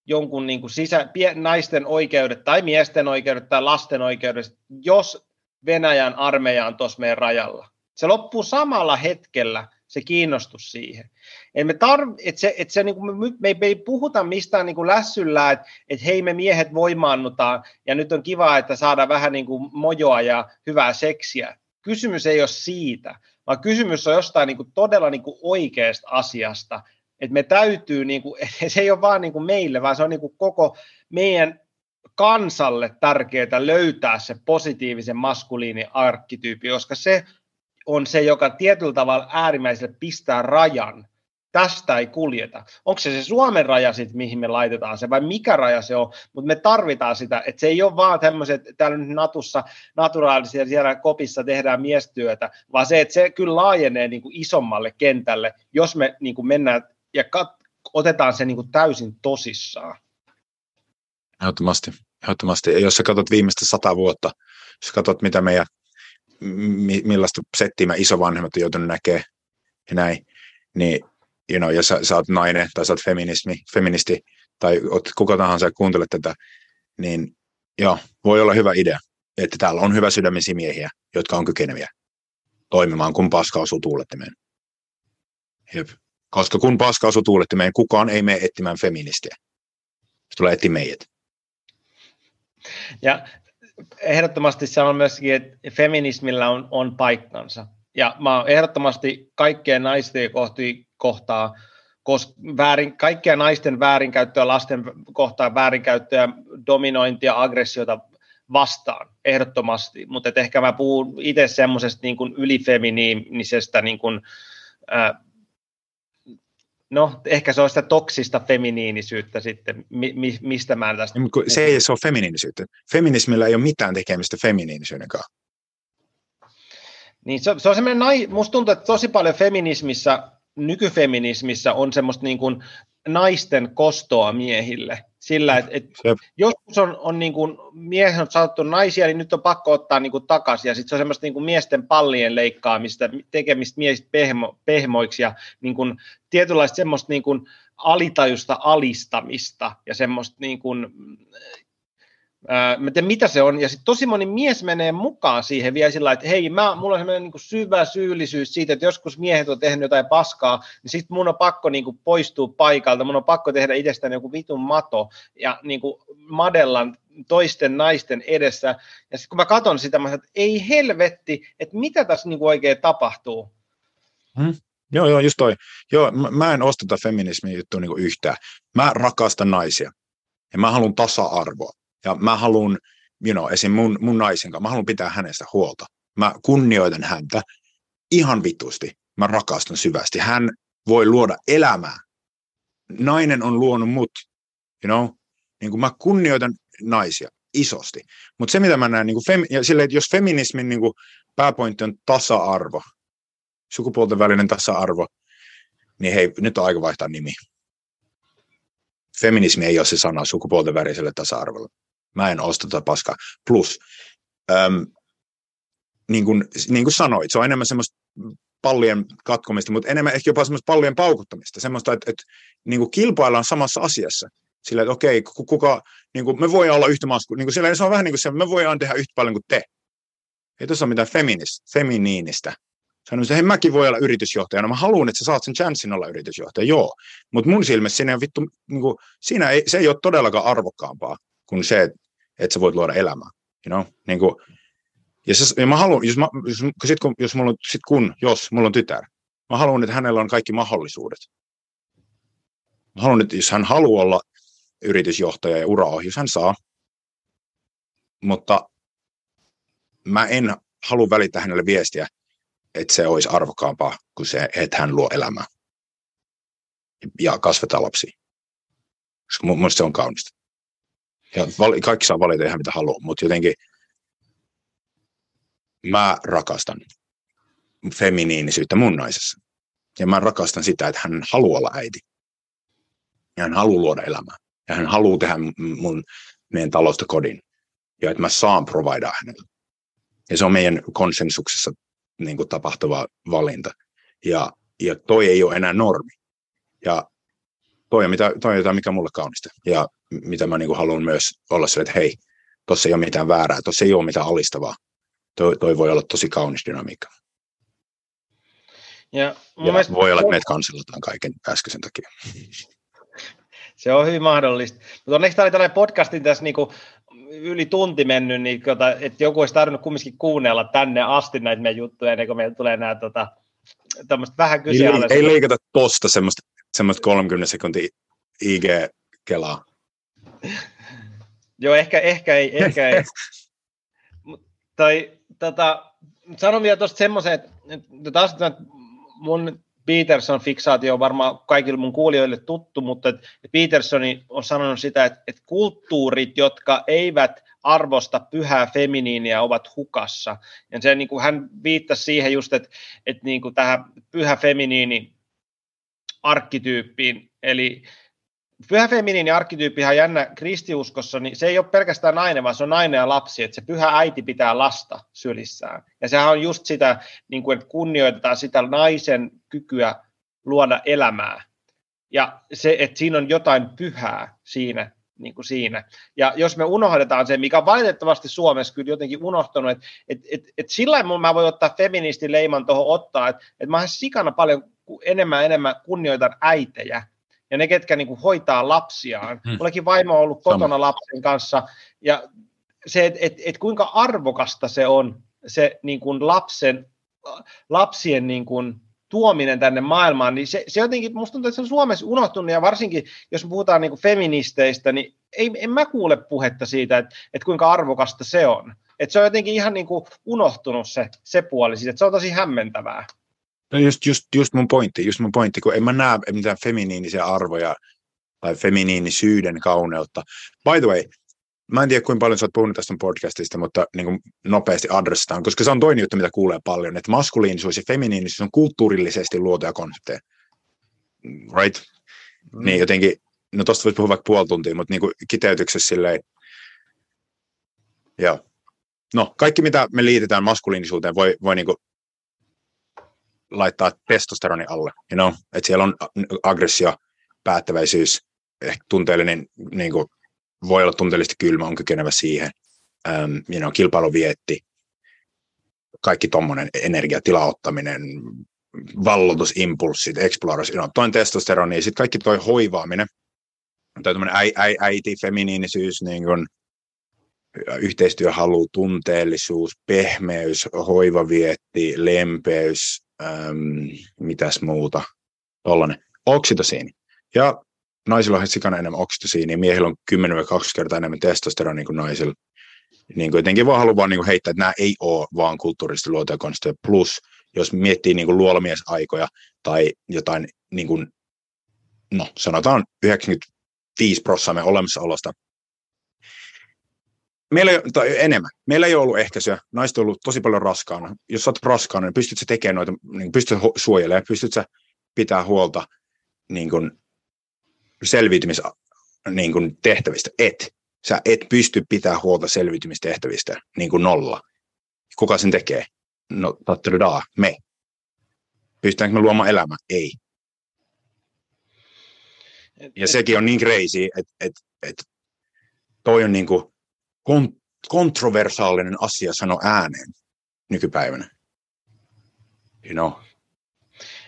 jonkun niin kuin sisä, pie, naisten oikeudet tai miesten oikeudet tai lasten oikeudet, jos Venäjän armeija on tuossa meidän rajalla. Se loppuu samalla hetkellä, se kiinnostus siihen. Et me, tarv, et se, et se niin kuin me, me, ei puhuta mistään niin kuin lässyllä, että et hei me miehet voimaannutaan ja nyt on kiva, että saadaan vähän niin kuin mojoa ja hyvää seksiä. Kysymys ei ole siitä, vaan kysymys on jostain niin kuin todella niin kuin oikeasta asiasta, että me täytyy, niin kuin, se ei ole vaan niin kuin meille, vaan se on niin kuin koko meidän kansalle tärkeää löytää se positiivisen maskuliini arkkityyppi, koska se on se, joka tietyllä tavalla äärimmäiselle pistää rajan. Tästä ei kuljeta. Onko se se Suomen raja sitten, mihin me laitetaan se, vai mikä raja se on, mutta me tarvitaan sitä, että se ei ole vaan tämmöiset, täällä nyt natussa, naturaalisia, siellä kopissa tehdään miestyötä, vaan se, että se kyllä laajenee niin kuin isommalle kentälle, jos me niin kuin mennään ja kat- otetaan se niin kuin täysin tosissaan. Ehdottomasti. Ehdottomasti. Jos sä katsot viimeistä sata vuotta, jos katsot mitä meidän millaista settiä mä isovanhemmat on joutunut näkemään ja näin, niin you know, jos sä, sä oot nainen tai sä oot feminismi, feministi tai oot kuka tahansa ja kuuntelet tätä, niin joo, voi olla hyvä idea, että täällä on hyvä sydämisiä miehiä, jotka on kykeneviä toimimaan, kun paska osuu tuulettimeen. Jep. Koska kun paska osuu tuulettimeen, kukaan ei mene etsimään feministiä. Se tulee etsiä meidät. Ja ehdottomasti sanon myöskin, että feminismillä on, on paikkansa. Ja mä oon ehdottomasti kaikkien naisten kohti, kohtaa, koska väärin, kaikkia naisten väärinkäyttöä, lasten kohtaa väärinkäyttöä, dominointia, aggressiota vastaan, ehdottomasti. Mutta ehkä mä puhun itse semmoisesta niin ylifeminiinisestä niin kuin, äh, No, ehkä se on sitä toksista feminiinisyyttä sitten, mi- mistä mä tästä... Se ei se ole feminiinisyyttä. Feminismillä ei ole mitään tekemistä feminiinisyyden kanssa. Niin, se, se on semmoinen, nai, musta tuntuu, että tosi paljon feminismissä, nykyfeminismissä on semmoista niin kuin naisten kostoa miehille sillä, että et joskus on, on niin kuin, miehen on saattu naisia, niin nyt on pakko ottaa niin kuin takaisin, ja sitten se on semmoista niin kuin miesten pallien leikkaamista, tekemistä miehistä pehmo, pehmoiksi, ja niin kuin, tietynlaista semmoista niin kuin, alitajusta alistamista, ja semmoista niin kuin, mä tiedän, mitä se on, ja sitten tosi moni mies menee mukaan siihen vielä sillä että hei, mä, mulla on semmoinen niin syvä syyllisyys siitä, että joskus miehet on tehnyt jotain paskaa, niin sitten mun on pakko niin kuin, poistua paikalta, mun on pakko tehdä itsestäni joku vitun mato, ja niin kuin, madellan toisten naisten edessä, ja sitten kun mä katson sitä, mä sanon, että ei helvetti, että mitä tässä niin kuin, oikein tapahtuu. Hmm. Joo, joo, just toi. Joo, mä, mä en osta tätä feminismin juttua niin yhtään. Mä rakastan naisia, ja mä haluan tasa-arvoa. Ja mä haluan, you know, esim. mun, mun naisen kanssa, mä haluan pitää hänestä huolta. Mä kunnioitan häntä ihan vitusti. Mä rakastan syvästi. Hän voi luoda elämää. Nainen on luonut mut, you know? Niin kuin mä kunnioitan naisia isosti. Mutta se, mitä mä näen, niin kuin fem, ja sille, että jos feminismin niin kuin pääpointti on tasa-arvo, sukupuolten välinen tasa-arvo, niin hei, nyt on aika vaihtaa nimi. Feminismi ei ole se sana sukupuolten väliselle tasa-arvolle. Mä en osta tätä paskaa. Plus, äm, niin, kuin, niin kuin sanoit, se on enemmän semmoista pallien katkomista, mutta enemmän ehkä jopa semmoista pallien paukuttamista. Semmoista, että, että niin kuin kilpaillaan samassa asiassa. Sillä, että okei, kuka, niin kuin, me voidaan olla yhtä masku, niin kuin sillä, se on vähän niin kuin se, me voidaan tehdä yhtä paljon kuin te. Ei tuossa ole mitään feminis, feminiinistä. Sanoin, että hei, mäkin voi olla yritysjohtajana. Mä haluan, että sä saat sen chanssin olla yritysjohtaja. Joo, mutta mun silmissä siinä, vittu, niin kuin, siinä ei, se ei ole todellakaan arvokkaampaa kuin se, että että sä voit luoda elämää. You know? niin kuin, ja, se, ja mä haluan, jos, mä, jos, sit kun, jos mulla on, sit kun, jos mulla on tytär, mä haluan, että hänellä on kaikki mahdollisuudet. Mä haluan, että jos hän haluaa olla yritysjohtaja ja uraohjaus, hän saa. Mutta mä en halua välittää hänelle viestiä, että se olisi arvokkaampaa kuin se, että hän luo elämää ja kasvattaa lapsia. Mun se on kaunista. Ja kaikki saa valita ihan mitä haluaa, mutta jotenkin mä rakastan feminiinisyyttä mun naisessa. Ja mä rakastan sitä, että hän haluaa olla äiti. Ja hän haluaa luoda elämää. Ja hän haluaa tehdä mun, meidän talosta kodin. Ja että mä saan providea hänelle. Ja se on meidän konsensuksessa niin kuin tapahtuva valinta. Ja, ja toi ei ole enää normi. Ja toi on, mitä, toi on jotain, mikä mulle kaunista. Ja mitä mä niin kuin haluan myös olla sille, että hei, tuossa ei ole mitään väärää, tuossa ei ole mitään alistavaa. Toi, toi voi olla tosi kaunis dynamiikka. Ja, ja mielestä... voi olla, että meitä kansellataan kaiken äskeisen takia. Se on hyvin mahdollista. Mutta onneksi tämä oli tällainen podcastin tässä niin kuin yli tunti mennyt, niin kota, että joku olisi tarvinnut kumminkin kuunnella tänne asti näitä meidän juttuja, ennen kuin meillä tulee nämä tota, vähän kyse Ei, ei leikata tosta semmoista, semmoista 30 sekuntia IG-kelaa. Joo, ehkä, ehkä ei. Ehkä ei. tai, tota, sanon vielä tuosta semmoisen, että, että taas mun Peterson-fiksaatio on varmaan kaikille mun kuulijoille tuttu, mutta että Petersoni on sanonut sitä, että, että kulttuurit, jotka eivät arvosta pyhää feminiiniä, ovat hukassa. Ja se, niin kuin hän viittasi siihen just, että, että niin kuin tähän pyhä feminiini arkkityyppiin, eli pyhä feminiini arkkityyppi on jännä kristiuskossa, niin se ei ole pelkästään nainen, vaan se on nainen ja lapsi, että se pyhä äiti pitää lasta sylissään. Ja sehän on just sitä, niin kuin, että kunnioitetaan sitä naisen kykyä luoda elämää. Ja se, että siinä on jotain pyhää siinä, niin kuin siinä. Ja jos me unohdetaan se, mikä on valitettavasti Suomessa kyllä jotenkin unohtunut, että et, et, et sillä mä voin ottaa feministin leiman tuohon ottaa, että et mä sikana paljon enemmän enemmän kunnioitan äitejä, ja ne, ketkä niin kuin hoitaa lapsiaan. Hmm. Mullakin vaimo on ollut kotona Sama. lapsen kanssa, ja se, että et, et kuinka arvokasta se on, se niin kuin lapsen, lapsien niin kuin tuominen tänne maailmaan, niin se, se jotenkin, musta tuntuu, että se on Suomessa unohtunut, ja varsinkin jos puhutaan niin kuin feministeistä, niin ei, en mä kuule puhetta siitä, että, että kuinka arvokasta se on. Että se on jotenkin ihan niin kuin unohtunut se, se puoli, siitä, että se on tosi hämmentävää. No just, just, just mun pointti, just mun pointti, kun en mä näe mitään feminiinisiä arvoja tai feminiinisyyden kauneutta. By the way, mä en tiedä kuinka paljon sä oot puhunut tästä podcastista, mutta niin kuin nopeasti adressataan, koska se on toinen juttu, mitä kuulee paljon, että maskuliinisuus ja feminiinisuus on kulttuurillisesti luotuja konsepteja. Right? Mm. Niin jotenkin, no tosta voisi puhua vaikka puoli tuntia, mutta niin kuin kiteytyksessä silleen, joo. No, kaikki mitä me liitetään maskuliinisuuteen voi, voi niin kuin laittaa testosteroni alle, you know? että siellä on aggressio, päättäväisyys, ehkä tunteellinen niin kuin, voi olla tunteellisesti kylmä, on kykenevä siihen. Ähm, you know, kilpailuvietti, kaikki tuommoinen energiatilaottaminen, vallotusimpulssit, exploras, you know, toin testosteroni, sitten kaikki toi hoivaaminen, tai tämmöinen äi, äi, äiti, feminiinisyys, niin kuin, yhteistyöhalu, tunteellisuus, pehmeys, hoivavietti, lempeys, äm, mitäs muuta, tollainen, oksitosiini. Ja naisilla on sikana enemmän oksitosiinia, miehillä on 10-20 kertaa enemmän testosteronia kuin naisilla. Niin kuin jotenkin vaan haluan vaan niin kuin heittää, että nämä ei ole vaan kulttuurisesti luotuja konsteja. Plus, jos miettii niin kuin luolamiesaikoja tai jotain, niin kuin, no sanotaan 95 prosenttia olemassaolosta, meillä ei, tai enemmän. Meillä ei ole ollut ehkäisyä. Naiset on ollut tosi paljon raskaana. Jos olet raskaana, niin pystyt sä tekemään noita, niin pystyt suojelemaan, pystyt sä pitää huolta niin kuin selviytymis niin kuin tehtävistä. Et. Sä et pysty pitää huolta selviytymistehtävistä niin kuin nolla. Kuka sen tekee? No, tatteledaa, me. Pystytäänkö me luomaan elämä? Ei. Ja sekin on niin crazy, että et, et toi on niin kuin kon- kontroversaalinen asia sanoa ääneen nykypäivänä. You know.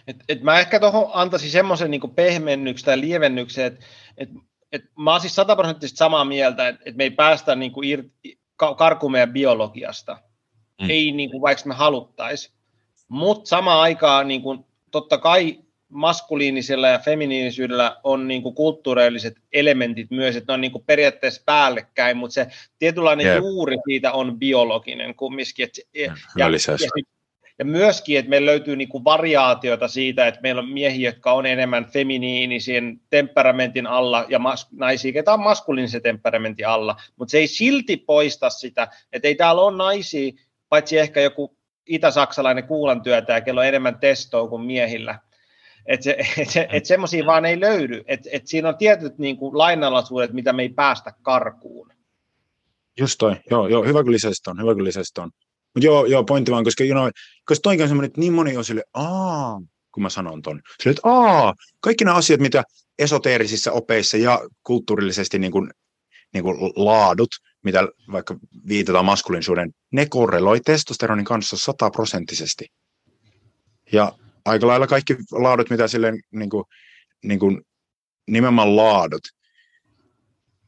Et, et mä ehkä tuohon antaisin semmoisen niin pehmennyksen tai lievennyksen, että et, et mä oon siis sataprosenttisesti samaa mieltä, että et me ei päästä niin kuin irti, karkuun meidän biologiasta. Mm. Ei niin kuin, vaikka me haluttaisiin. Mutta samaan aikaan niin kuin, totta kai maskuliinisella ja feminiinisyydellä on niin kuin kulttuurilliset elementit myös, että ne on niin kuin periaatteessa päällekkäin, mutta se tietynlainen yep. juuri siitä on biologinen kumminkin. Että, ja, ja, ja, ja myöskin, että meillä löytyy niin kuin variaatioita siitä, että meillä on miehiä, jotka on enemmän feminiinisen temperamentin alla ja mas- naisia, ketä on maskuliinisen temperamentin alla, mutta se ei silti poista sitä, että ei täällä ole naisia, paitsi ehkä joku itä-saksalainen kuulantyötäjä, kello on enemmän testoa kuin miehillä, että se, et se, et semmoisia vaan ei löydy. Että et siinä on tietyt niin kuin, lainalaisuudet, mitä me ei päästä karkuun. Just toi, joo, joo hyvä kun lisäsit on, hyvä kun lisäsit on. Mutta joo, joo, pointti vaan, koska, you know, koska toikin on semmoinen, että niin moni on sille, aa, kun mä sanon ton. Sille, että aa, kaikki nämä asiat, mitä esoteerisissa opeissa ja kulttuurillisesti niin kuin, niin kuin laadut, mitä vaikka viitataan maskuliinisuuden, ne korreloi testosteronin kanssa sataprosenttisesti. Ja aika lailla kaikki laadut, mitä silleen, niin kuin, niin kuin, nimenomaan laadut,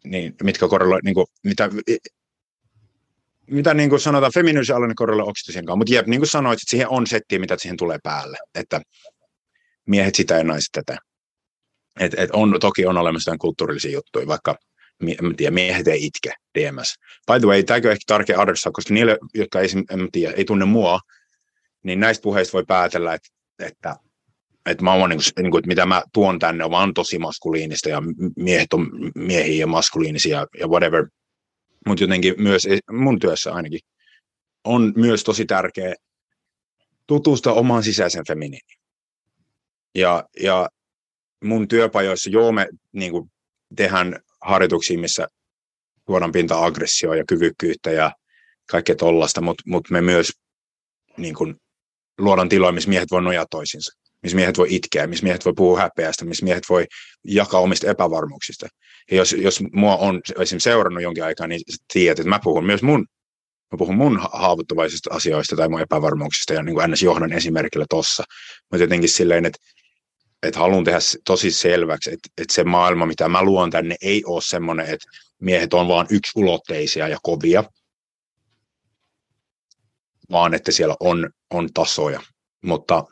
niin, mitkä korreloi, niin kuin, mitä, mitä niin kuin sanotaan, feminiinisen alainen korreloi oksitosin kanssa, mutta jep, niin kuin sanoit, että siihen on setti, mitä siihen tulee päälle, että miehet sitä ja naiset tätä. Et, et on, toki on olemassa kulttuurillisia juttuja, vaikka en tiedä, miehet ei itke DMS. By the way, tämäkö ehkä tärkeä adressa, koska niille, jotka ei, tiedä, ei tunne mua, niin näistä puheista voi päätellä, että että, että mä oon, niin niin kuin, että mitä mä tuon tänne on vaan tosi maskuliinista ja miehet on miehiä ja maskuliinisia ja whatever. Mutta jotenkin myös mun työssä ainakin on myös tosi tärkeä tutustua omaan sisäisen feminiiniin. Ja, ja mun työpajoissa, joo me niin kuin, tehdään harjoituksia, missä tuodaan pinta aggressioa ja kyvykkyyttä ja kaikkea tollasta, mutta mut me myös niin kuin, luodaan tiloja, missä miehet voi nojaa toisinsa, missä miehet voi itkeä, missä miehet voi puhua häpeästä, missä miehet voi jakaa omista epävarmuuksista. Ja jos, jos mua on esimerkiksi seurannut jonkin aikaa, niin tiedät, että mä puhun myös mun mä puhun mun haavoittuvaisista asioista tai mun epävarmuuksista ja niin kuin ns. johdan esimerkillä tossa. Mutta jotenkin silleen, että, että haluan tehdä tosi selväksi, että, että se maailma, mitä mä luon tänne, ei ole semmoinen, että miehet on vaan ulotteisia ja kovia, vaan että siellä on, on tasoja. Mutta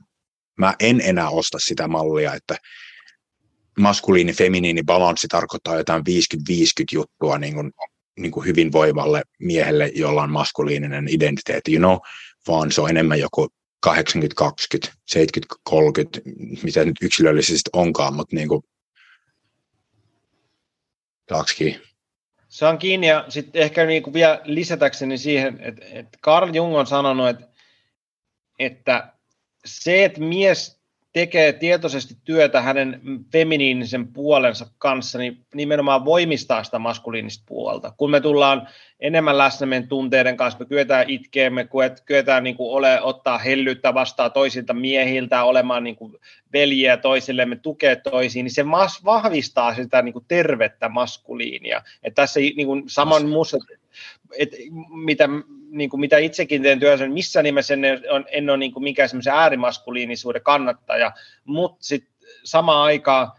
mä en enää osta sitä mallia, että maskuliini, feminiini balanssi tarkoittaa jotain 50-50 juttua niin kuin, niin kuin hyvinvoivalle miehelle, jolla on maskuliininen identiteetti, you know, vaan se on enemmän joku 80-20, 70-30, mitä nyt yksilöllisesti onkaan, mutta niin kuin, Taksikin se on kiinni ja sitten ehkä niin kuin vielä lisätäkseni siihen, että, että Carl Jung on sanonut, että, että se, että mies tekee tietoisesti työtä hänen feminiinisen puolensa kanssa, niin nimenomaan voimistaa sitä maskuliinista puolta. Kun me tullaan enemmän läsnä meidän tunteiden kanssa, me kyetään itkeä, me kyetään niin kuin ole, ottaa hellyyttä vastaan toisilta miehiltä, olemaan niin kuin veljiä toisillemme, tukea toisiin, niin se mas, vahvistaa sitä niin kuin tervettä maskuliinia. Et tässä niin kuin saman muussa, et, mitä niin kuin mitä itsekin teen työssä, niin missä nimessä en, on, en ole niin kuin mikään semmoisen äärimaskuliinisuuden kannattaja, mutta sitten samaan aikaan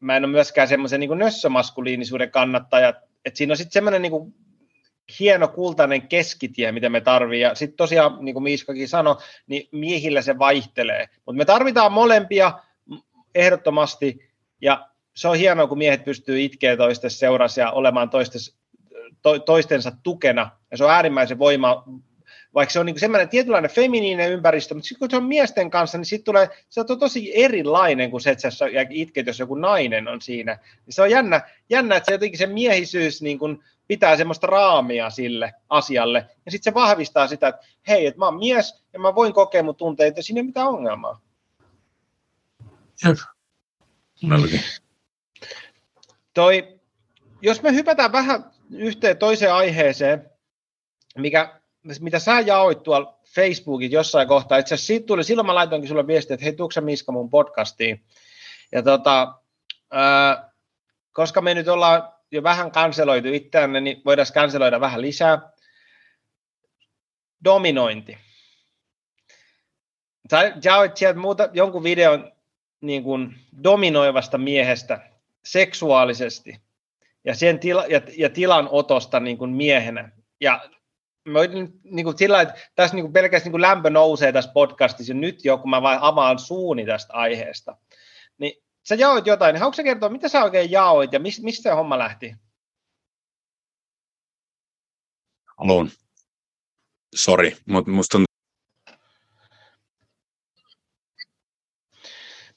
mä en ole myöskään semmoisen niin nössömaskuliinisuuden kannattaja, että siinä on sitten semmoinen niin hieno kultainen keskitie, mitä me tarvii. Ja sitten tosiaan, niin kuin Miiskakin sanoi, niin miehillä se vaihtelee. Mutta me tarvitaan molempia ehdottomasti, ja se on hienoa, kun miehet pystyy itkeä toisten seurassa ja olemaan toistes, to, toistensa tukena, ja se on äärimmäisen voima, vaikka se on niin semmoinen tietynlainen feminiinen ympäristö, mutta sitten kun se on miesten kanssa, niin sitten tulee, se on tosi erilainen kuin se, että sä itket, jos joku nainen on siinä. Niin se on jännä, jännä, että se jotenkin se miehisyys niin kuin pitää semmoista raamia sille asialle, ja sitten se vahvistaa sitä, että hei, että mä oon mies, ja mä voin kokea mun tunteita, ja siinä ei mitään ongelmaa. Jep. Toi, jos me hypätään vähän yhteen toiseen aiheeseen, mikä, mitä sä jaoit tuolla Facebookin jossain kohtaa. Itse asiassa siitä tuli, silloin mä laitoinkin sulle viestiä, että hei, tuukse Miska mun podcastiin. Ja tota, ää, koska me nyt ollaan jo vähän kanseloitu itseämme, niin voidaan kanseloida vähän lisää. Dominointi. Sä jaoit sieltä muuta, jonkun videon niin kuin dominoivasta miehestä seksuaalisesti ja, sen tila, ja, ja tilanotosta niin kuin miehenä. Ja mä niin kuin sillä että tässä niin kuin pelkästään niin kuin lämpö nousee tässä podcastissa nyt jo, kun mä vain avaan suuni tästä aiheesta. Niin sä jaoit jotain, niin haluatko sä kertoa, mitä sä oikein jaoit ja mis, mistä se homma lähti? Haluan. Sori, mutta musta on...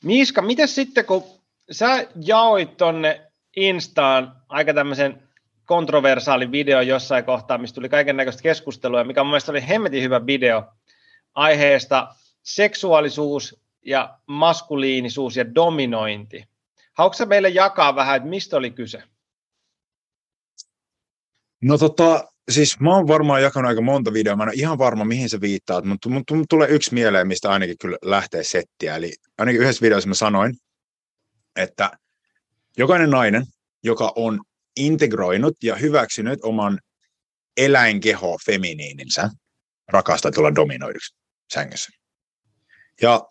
Miiska, miten sitten, kun sä jaoit tonne Instaan aika tämmöisen kontroversaali video jossain kohtaa, mistä tuli kaiken näköistä keskustelua, mikä mun mielestä oli hemmetin hyvä video aiheesta seksuaalisuus ja maskuliinisuus ja dominointi. Haluatko meille jakaa vähän, että mistä oli kyse? No tota, siis mä oon varmaan jakanut aika monta videoa, mä en ole ihan varma mihin se viittaa, mutta mun tulee yksi mieleen, mistä ainakin kyllä lähtee settiä. Eli ainakin yhdessä videossa mä sanoin, että jokainen nainen, joka on integroinut ja hyväksynyt oman eläinkeho feminiininsä, rakastaa tulla dominoiduksi sängyssä. Ja,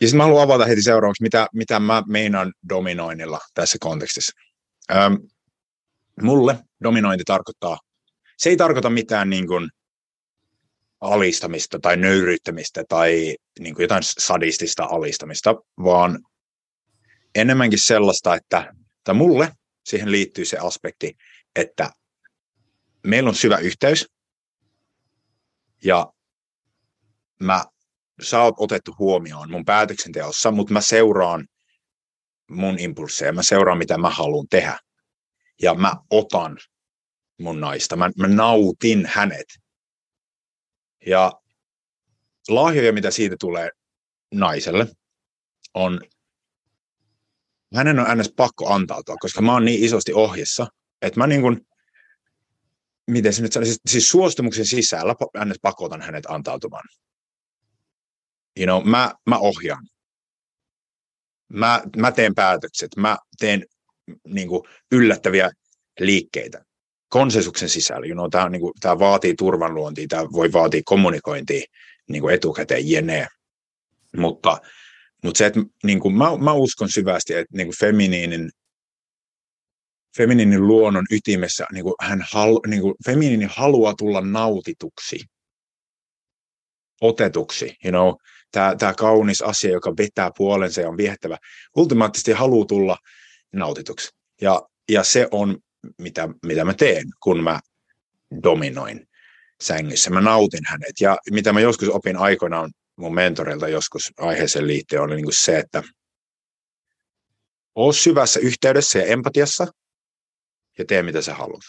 ja sitten mä haluan avata heti seuraavaksi, mitä, mitä mä meinaan dominoinnilla tässä kontekstissa. Öm, mulle dominointi tarkoittaa, se ei tarkoita mitään niin kuin alistamista tai nöyryyttämistä tai niin kuin jotain sadistista alistamista, vaan enemmänkin sellaista, että, että mulle siihen liittyy se aspekti, että meillä on syvä yhteys. Ja mä, sä oot otettu huomioon mun päätöksenteossa, mutta mä seuraan mun impulseja, mä seuraan mitä mä haluan tehdä. Ja mä otan mun naista, mä, mä nautin hänet. Ja lahjoja, mitä siitä tulee naiselle, on hänen on äänes pakko antautua, koska mä oon niin isosti ohjessa, että mä niin kuin, miten se nyt sanoo, siis, siis suostumuksen sisällä äänes pakotan hänet antautumaan. You know, mä, mä ohjaan. Mä, mä teen päätökset, mä teen niin kuin, yllättäviä liikkeitä konsensuksen sisällä. You know, tämä, niin kuin, tämä vaatii turvanluontia, tämä voi vaatia kommunikointia niin kuin etukäteen, jene. Mutta mutta se, että niin kuin, mä, mä uskon syvästi, että niin kuin feminiinin, feminiinin luonnon ytimessä niin kuin hän halu, niin kuin, feminiini haluaa tulla nautituksi, otetuksi. You know, tämä, tämä kaunis asia, joka vetää puolensa ja on viehtävä, ultimaattisesti haluaa tulla nautituksi. Ja, ja se on, mitä, mitä mä teen, kun mä dominoin sängyssä. Mä nautin hänet. Ja mitä mä joskus opin aikoinaan mun mentorilta joskus aiheeseen liittyen oli niin kuin se, että oo syvässä yhteydessä ja empatiassa ja tee mitä sä haluat.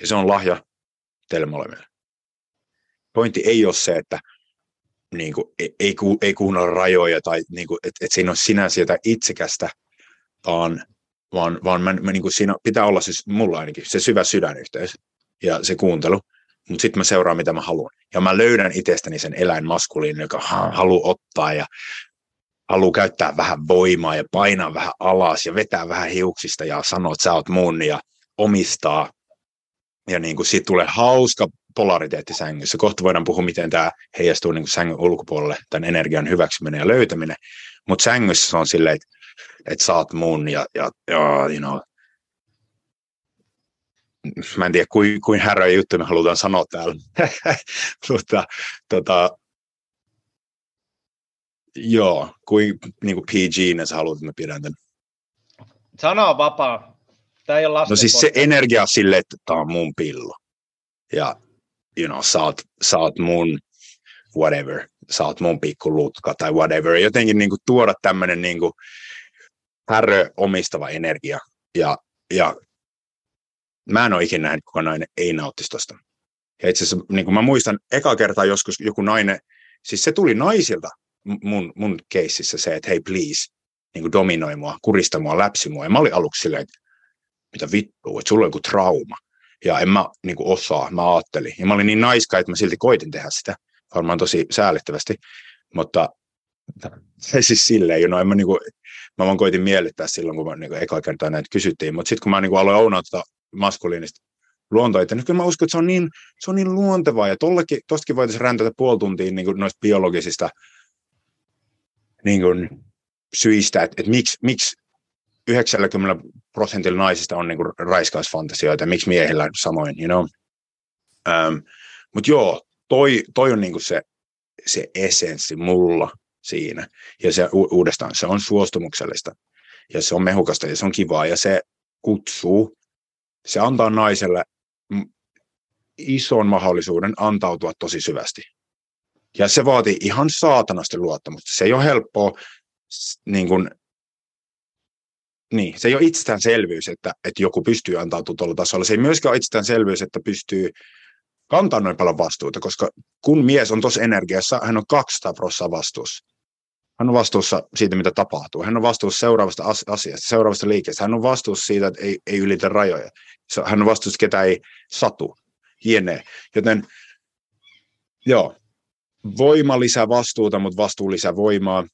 Ja se on lahja teille molemmille. Pointti ei ole se, että niin kuin, ei, ei, ku, ei kuunnella rajoja tai niin kuin, että et siinä on sinänsä jotain itsekästä, vaan, vaan, vaan mä, mä, niin kuin siinä pitää olla siis mulla ainakin se syvä sydänyhteys ja se kuuntelu, mutta sitten mä seuraan mitä mä haluan. Ja mä löydän itsestäni sen eläinmaskuliin, joka haluaa ottaa ja haluaa käyttää vähän voimaa ja painaa vähän alas ja vetää vähän hiuksista ja sanoa, että sä oot mun ja omistaa. Ja niin kuin siitä tulee hauska polariteetti sängyssä. Kohta voidaan puhua, miten tämä heijastuu niin kuin sängyn ulkopuolelle, tämän energian hyväksyminen ja löytäminen. Mutta sängyssä se on silleen, että, että sä oot mun ja, ja, ja you know, mä en tiedä, kuin, kuin häröjä juttu me halutaan sanoa täällä. Mutta tota, joo, kuin, niin kuin PG, sä haluat, että mä pidän tämän. Sana on vapaa. Tämä ei ole No siis se energia sille, että tämä on mun pillo. Ja you know, sä oot, sä oot mun whatever, sä oot mun lutka tai whatever. Jotenkin niin kuin, tuoda tämmöinen niin kuin, härö omistava energia. Ja, ja mä en ole ikinä nähnyt, kuka nainen ei nauttisi tosta. Ja itse asiassa, niin mä muistan, eka kertaa joskus joku nainen, siis se tuli naisilta mun, mun keississä se, että hei please, niin kuin dominoi mua, kurista mua, läpsi mua. Ja mä olin aluksi silleen, että mitä vittua, että sulla on joku trauma. Ja en mä niin kuin osaa, mä ajattelin. Ja mä olin niin naiska, että mä silti koitin tehdä sitä. Varmaan tosi säällittävästi. Mutta se siis silleen, you know, en mä, niin kuin, mä vaan koitin miellyttää silloin, kun mä niin kuin, eka kertaa näitä kysyttiin. Mutta sitten kun mä niin kuin, aloin ounata maskuliinista luontoa, niin kyllä mä uskon, että se on niin, se on niin luontevaa. Ja tostakin voitaisiin räntätä puoli tuntia niin kuin noista biologisista niin kuin, syistä, että, että miksi, miksi 90 prosentilla naisista on niin kuin raiskausfantasioita, ja miksi miehillä samoin, you know. Um, Mutta joo, toi, toi on niin kuin se, se essenssi mulla siinä. Ja se u- uudestaan, se on suostumuksellista. Ja se on mehukasta ja se on kivaa. Ja se kutsuu, se antaa naiselle ison mahdollisuuden antautua tosi syvästi. Ja se vaatii ihan saatanasti luottamusta. Se ei ole helppoa niin kuin, niin, se ei ole itsestäänselvyys, että, että joku pystyy antautumaan tuolla tasolla. Se ei myöskään ole itsestäänselvyys, että pystyy kantaa noin paljon vastuuta, koska kun mies on tuossa energiassa, hän on 200 prosenttia vastuussa. Hän on vastuussa siitä, mitä tapahtuu. Hän on vastuussa seuraavasta asiasta, seuraavasta liikkeestä. Hän on vastuussa siitä, että ei, ei ylitä rajoja. Hän on vastuussa, ketä ei satu, hienee. Joten joo, voima lisää vastuuta, mutta vastuu lisää voimaa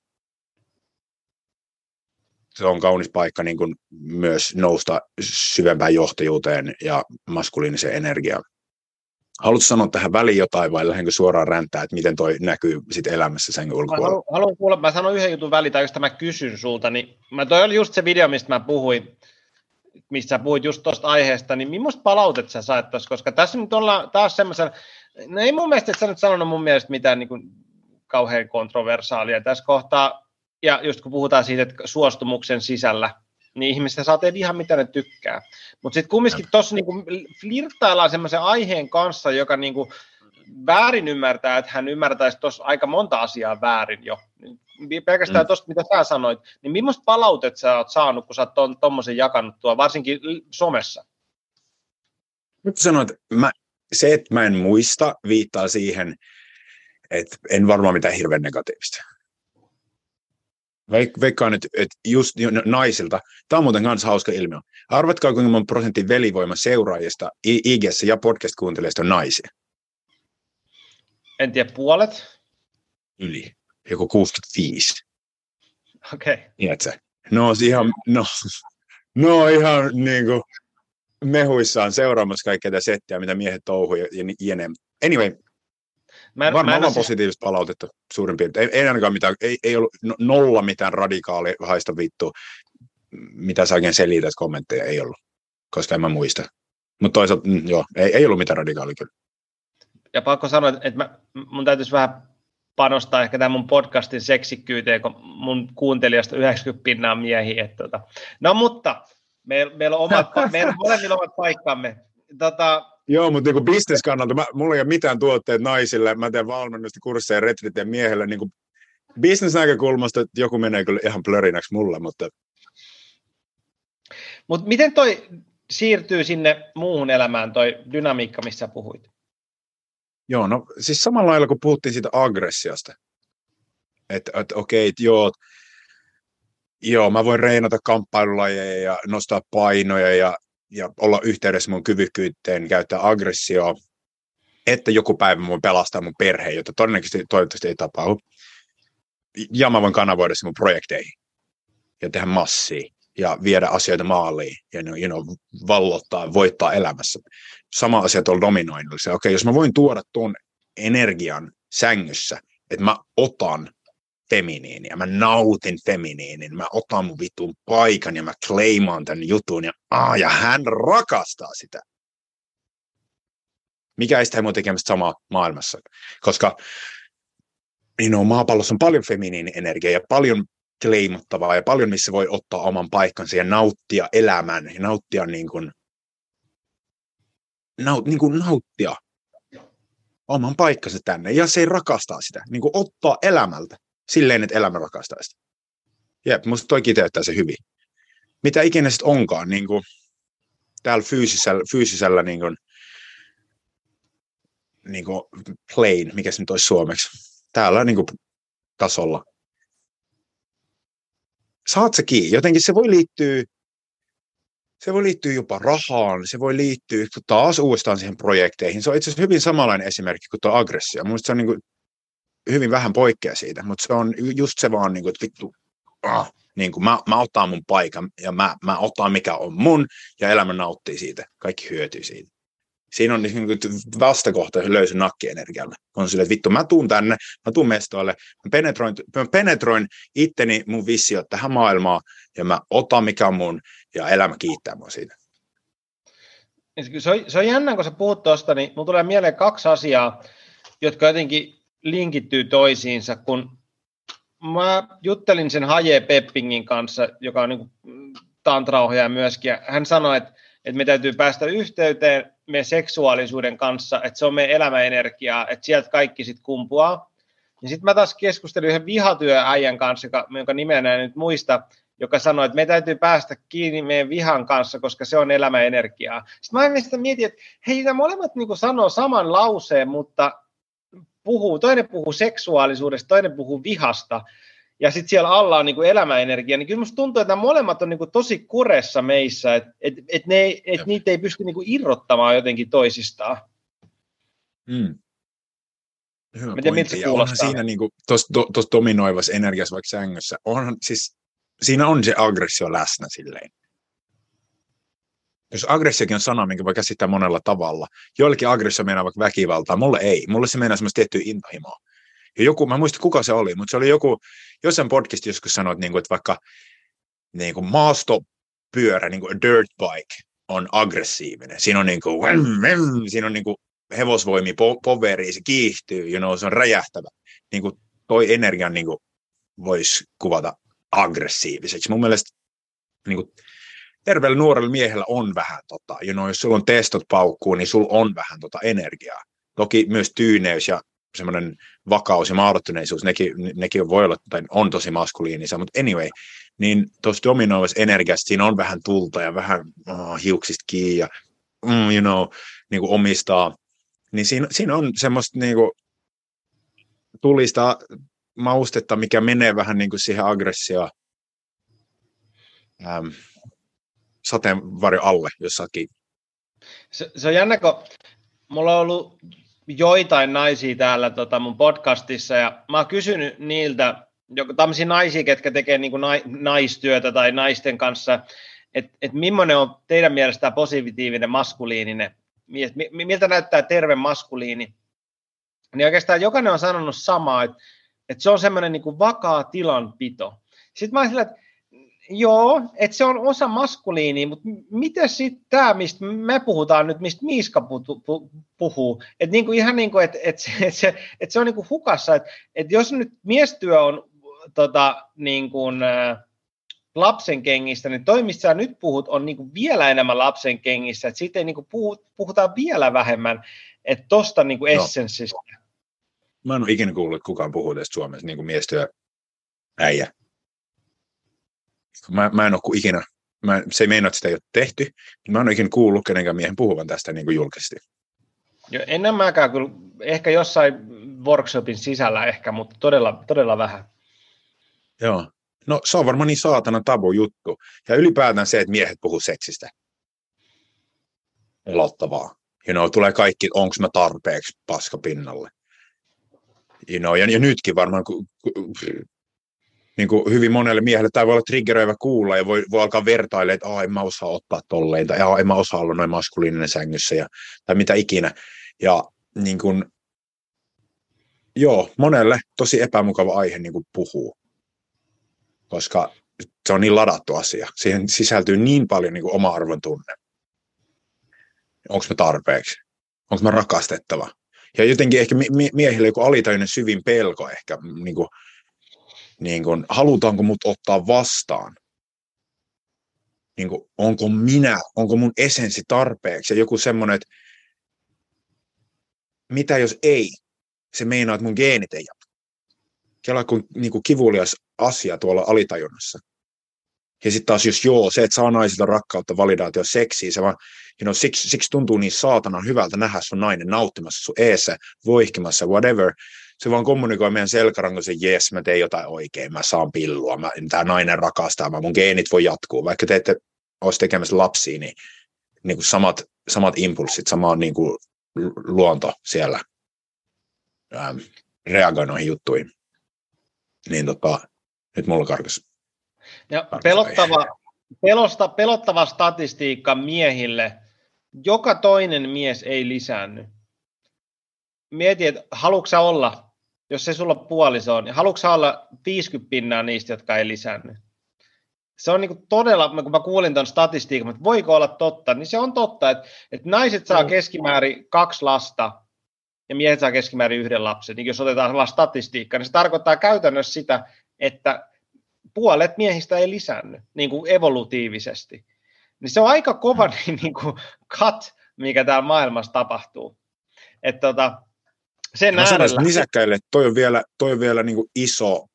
se on kaunis paikka niin kuin myös nousta syvempään johtajuuteen ja maskuliiniseen energiaan. Haluatko sanoa tähän väliin jotain vai lähdenkö suoraan räntää, että miten toi näkyy sit elämässä sen ulkopuolella? Haluan, haluan kuulla, mä sanon yhden jutun väliin, tai jos mä kysyn sulta, niin mä toi oli just se video, mistä mä puhuin, missä puhuit just tuosta aiheesta, niin millaista palautet sä sait tuossa, koska tässä nyt ollaan taas semmoisen, no ei mun mielestä, että sä nyt sanonut mun mielestä mitään niin kuin kauhean kontroversaalia tässä kohtaa, ja just kun puhutaan siitä, että suostumuksen sisällä, niin ihmistä saa tehdä ihan mitä ne tykkää. Mutta sitten kumminkin tuossa niinku flirttaillaan semmoisen aiheen kanssa, joka niinku väärin ymmärtää, että hän ymmärtäisi tuossa aika monta asiaa väärin jo. Pelkästään mm. tuosta, mitä sä sanoit, niin millaista palautet sä oot saanut, kun sä oot tuommoisen jakanut tuo, varsinkin somessa? Nyt sanoit, mä, se, että mä en muista, viittaa siihen, että en varmaan mitään hirveän negatiivista. Veik- veikkaan, että, että just naisilta, tämä on muuten myös hauska ilmiö. Arvatkaa, kuinka monta prosentin velivoima seuraajista ig ja podcast-kuuntelijoista on naisia. En tiedä, puolet? Yli. Joku 65. Okei. Okay. Tiedätkö? No, ihan, no, no ihan niin kuin mehuissaan seuraamassa kaikkea tätä settiä, mitä miehet touhuu ja, ja jene. Anyway, Mä, Varmaan mä on siis... positiivista palautetta suurin piirtein. Ei, ei ainakaan mitään, ei, ei ollut no, nolla mitään radikaali haista vittu, mitä sä oikein selität kommentteja, ei ollut, koska en mä muista. Mutta toisaalta, mm, joo, ei, ei ollut mitään radikaalia kyllä. Ja pakko sanoa, että mä, mun täytyisi vähän panostaa ehkä tämän mun podcastin seksikkyyteen, kun mun kuuntelijasta 90 pinnaa miehiä. Että, tota. No mutta, meillä, meillä on omat, meillä on molemmilla omat paikkamme. Tota, Joo, mutta niin bisneskannalta, mä, mulla ei ole mitään tuotteet naisille, mä teen valmennusta kursseja retritien miehelle, niin kuin bisnesnäkökulmasta, että joku menee kyllä ihan plörinäksi mulle, mutta... Mutta miten toi siirtyy sinne muuhun elämään, toi dynamiikka, missä puhuit? Joo, no siis samalla lailla kun puhuttiin siitä aggressiosta, että et, okei, okay, joo, joo, mä voin reenata kamppailulajeja ja nostaa painoja ja, ja olla yhteydessä mun kyvykkyyteen, käyttää aggressioa, että joku päivä mun pelastaa mun perheen, jota todennäköisesti toivottavasti ei tapahdu. Ja mä voin kanavoida se mun projekteihin ja tehdä massia ja viedä asioita maaliin ja you know, vallottaa, voittaa elämässä. Sama asia tuolla dominoinnilla. Okei, jos mä voin tuoda tuon energian sängyssä, että mä otan feminiiniä, mä nautin feminiinin, mä otan mun vitun paikan ja mä kleimaan tämän jutun ja, aa, ja hän rakastaa sitä. Mikä ei sitä tekemistä samaa maailmassa, koska you know, maapallossa on paljon feminiinienergiaa ja paljon kleimattavaa ja paljon, missä voi ottaa oman paikkansa ja nauttia elämän ja nauttia niin kuin, naut, niin kuin nauttia oman paikkansa tänne ja se rakastaa sitä, niin kuin ottaa elämältä silleen, että elämä rakastaa sitä. Jep, musta toi kiteyttää se hyvin. Mitä ikinä sitten onkaan, niin kuin täällä fyysisellä, fyysisellä niin kuin, niin kuin plane, mikä se nyt olisi suomeksi, täällä niin kuin tasolla, saat se kiinni. Jotenkin se voi liittyä, se voi liittyä jopa rahaan, se voi liittyä taas uudestaan siihen projekteihin. Se on itse asiassa hyvin samanlainen esimerkki kuin tuo aggressio. Mielestäni se on niin kuin hyvin vähän poikkea siitä, mutta se on just se vaan, niin kuin, että vittu, ah, niin kuin mä, mä otan mun paikan ja mä, mä otan mikä on mun ja elämä nauttii siitä. Kaikki hyötyy siitä siinä on niin vastakohta löysin nakkienergialle. On sille, että vittu, mä tuun tänne, mä tuun mestoille, mä penetroin, mä penetroin itteni mun visio tähän maailmaan, ja mä otan mikä on mun, ja elämä kiittää mua siitä. Se on, se on jännä, kun sä puhut tuosta, niin mun tulee mieleen kaksi asiaa, jotka jotenkin linkittyy toisiinsa, kun mä juttelin sen Haje Peppingin kanssa, joka on niin tantraohjaaja myöskin, ja hän sanoi, että että me täytyy päästä yhteyteen meidän seksuaalisuuden kanssa, että se on meidän elämäenergiaa, että sieltä kaikki sitten kumpuaa. Ja sitten mä taas keskustelin yhden vihatyöäijän kanssa, joka, jonka nimeä en nyt muista, joka sanoi, että me täytyy päästä kiinni meidän vihan kanssa, koska se on elämäenergiaa. Sitten mä mietin, että hei, nämä molemmat niin sanoo saman lauseen, mutta puhuu, toinen puhuu seksuaalisuudesta, toinen puhuu vihasta ja sitten siellä alla on niin kuin elämäenergia, niin kyllä musta tuntuu, että nämä molemmat on niin kuin tosi kuressa meissä, että et, et ne, et niitä ei pysty niin kuin irrottamaan jotenkin toisistaan. Mm. Hyvä Miten pointti. Ja onhan siinä niin tuossa do, dominoivassa energiassa vaikka sängyssä, onhan siis, siinä on se aggressio läsnä silleen. Jos aggressiokin on sana, minkä voi käsittää monella tavalla. Joillekin aggressio meinaa vaikka väkivaltaa, mulle ei. Mulle se meinaa semmoista tiettyä intohimoa. Ja joku, mä muista kuka se oli, mutta se oli joku, jossain podcast joskus sanoi, että, niin että vaikka niin kuin maastopyörä, niin kuin dirt bike, on aggressiivinen. Siinä on, niin kuin, siinä on niin kuin hevosvoimi, po, poveri, se kiihtyy, you know, se on räjähtävä. Niin kuin toi energian niin kuin voisi kuvata aggressiiviseksi. Mun mielestä niin kuin, terveellä nuorella miehellä on vähän, tota, you know, jos sulla on testot paukkuu, niin sulla on vähän tota energiaa. Toki myös tyyneys ja semmoinen vakaus ja mahdottuneisuus, nekin, nekin voi olla, tai on tosi maskuliinisia, mutta anyway, niin tuossa dominoivassa energiassa siinä on vähän tulta ja vähän oh, hiuksista kiinni ja mm, you know, niin kuin omistaa, niin siinä, siinä on semmoista niin kuin, tulista maustetta, mikä menee vähän niin kuin siihen aggressioon ähm, sateenvarjo alle jossakin. Se, se on jännä, kun mulla on ollut joitain naisia täällä tota, mun podcastissa, ja mä oon kysynyt niiltä, tämmöisiä naisia, ketkä tekee niin kuin naistyötä tai naisten kanssa, että et millainen on teidän mielestä positiivinen maskuliininen, miltä näyttää terve maskuliini, niin oikeastaan jokainen on sanonut samaa, että, että se on semmoinen niin kuin vakaa tilanpito. Sitten mä oon sillä, että Joo, että se on osa maskuliiniä, mutta miten sitten tämä, mistä me puhutaan nyt, mistä Miiska puhuu, että niinku ihan niin kuin, että et se, et se, et se on niinku hukassa, että et jos nyt miestyö on tota, niin kuin, ä, lapsen kengistä, niin toi, mistä sä nyt puhut, on niinku vielä enemmän lapsen kengissä, että siitä ei niinku puhu, puhutaan vielä vähemmän, että tosta niinku essenssistä. No. Mä en ole ikinä kuullut, että kukaan puhuu tästä Suomessa niin kuin miestyö äijä mä, mä en ole ikinä, mä, se ei meinaa, että sitä ei ole tehty, mä en ole ikinä kuullut kenenkään miehen puhuvan tästä niin kuin julkisesti. Jo, ennen mäkään kyllä ehkä jossain workshopin sisällä ehkä, mutta todella, todella vähän. Joo. No se on varmaan niin saatana tabu juttu. Ja ylipäätään se, että miehet puhuu seksistä. Pelottavaa. You know, tulee kaikki, onko mä tarpeeksi paskapinnalle. You know, ja, ja nytkin varmaan ku, ku, niin kuin hyvin monelle miehelle tämä voi olla triggeröivä kuulla ja voi, voi alkaa vertailla, että en mä osaa ottaa tolleen tai en mä osaa olla noin maskuliininen sängyssä ja, tai mitä ikinä. Ja niin kuin, joo, monelle tosi epämukava aihe niin kuin puhuu, koska se on niin ladattu asia. Siihen sisältyy niin paljon niin kuin oma-arvon tunne. Onko mä tarpeeksi? Onko mä rakastettava? Ja jotenkin ehkä miehille joku alitajuinen syvin pelko ehkä, niin kuin, niin kuin, halutaanko mut ottaa vastaan? Niin kuin, onko minä, onko mun esenssi tarpeeksi? Ja joku semmoinen, että mitä jos ei? Se meinaa, että mun geenit ei jatka. Kela kuin, niin kuin kivulias asia tuolla alitajunnassa. Ja sitten taas jos joo, se, että saa naisilta rakkautta, validaatio, seksiä, se vaan, you know, siksi, siksi tuntuu niin saatanan hyvältä nähdä sun nainen nauttimassa sun eessä, voihkimassa, whatever. Se vaan kommunikoi meidän selkärangon se, jes, mä teen jotain oikein, mä saan pillua, mä, tämä nainen rakastaa, mä, mun geenit voi jatkuu. Vaikka te ette olisi tekemässä lapsia, niin, niin kuin samat, samat impulssit, sama niin kuin luonto siellä ähm, reagoi noihin juttuihin. Niin tota, nyt mulla karkas. Ja pelottava, pelosta, pelottava statistiikka miehille. Joka toinen mies ei lisäänny. Mieti, että haluatko olla, jos se sulla puoliso on, niin haluatko olla 50 pinnaa niistä, jotka ei lisäänny? se on niin todella, kun mä kuulin tuon statistiikan, että voiko olla totta, niin se on totta, että, että naiset saa keskimäärin kaksi lasta ja miehet saa keskimäärin yhden lapsen. Niin jos otetaan sellainen statistiikka, niin se tarkoittaa käytännössä sitä, että puolet miehistä ei lisänny niin kuin evolutiivisesti. Niin se on aika kova mm. niin kuin cut, mikä täällä maailmassa tapahtuu. Että tota, sen Mä sanoisin nisäkkäille, että toi on vielä, toi on vielä niin iso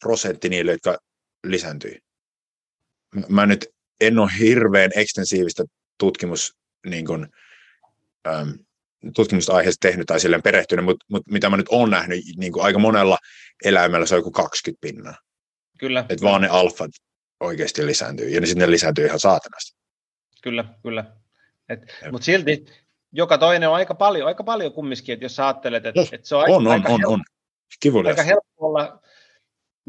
prosentti niille, jotka lisääntyi mä nyt en ole hirveän ekstensiivistä tutkimus, niin kuin, ähm, tutkimusta aiheesta tehnyt tai silleen perehtynyt, mutta, mutta mitä mä nyt olen nähnyt, niin kuin aika monella eläimellä se on joku 20 pinnaa. Kyllä. Että vaan ne alfat oikeasti lisääntyy, ja ne sitten ne lisääntyy ihan saatanasti. Kyllä, kyllä. Mutta silti joka toinen on aika paljon, aika paljon kumminkin, että jos sä ajattelet, että, että se on, on, aika, on, on, on. aika helppo olla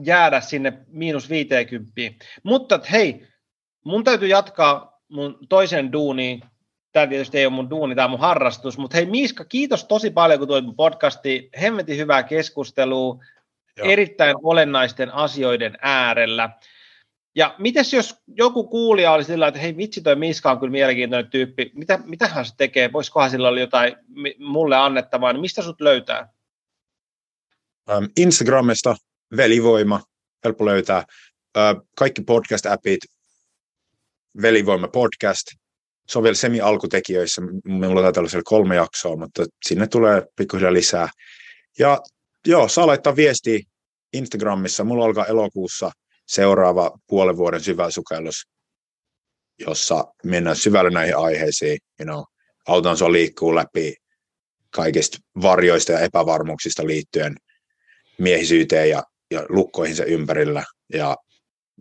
jäädä sinne miinus 50. Mutta hei, mun täytyy jatkaa mun toisen duuniin. Tämä tietysti ei ole mun duuni, tämä on mun harrastus. Mutta hei Miiska, kiitos tosi paljon, kun tulit mun podcastiin. Hemmetin hyvää keskustelua Joo. erittäin olennaisten asioiden äärellä. Ja mites jos joku kuulija olisi sillä, että hei vitsi toi Miska on kyllä mielenkiintoinen tyyppi, mitä, mitähän se tekee, voisikohan sillä olla jotain mulle annettavaa, niin mistä sut löytää? Instagramista Velivoima, helppo löytää. Kaikki podcast-appit, Velivoima podcast. Se on vielä semi-alkutekijöissä. Minulla olla siellä kolme jaksoa, mutta sinne tulee pikkuhiljaa lisää. Ja joo, saa laittaa viestiä Instagramissa. Mulla alkaa elokuussa seuraava puolen vuoden syväsukellus, jossa mennään syvälle näihin aiheisiin. You know, autan sua liikkuu läpi kaikista varjoista ja epävarmuuksista liittyen miehisyyteen ja ja lukkoihin se ympärillä ja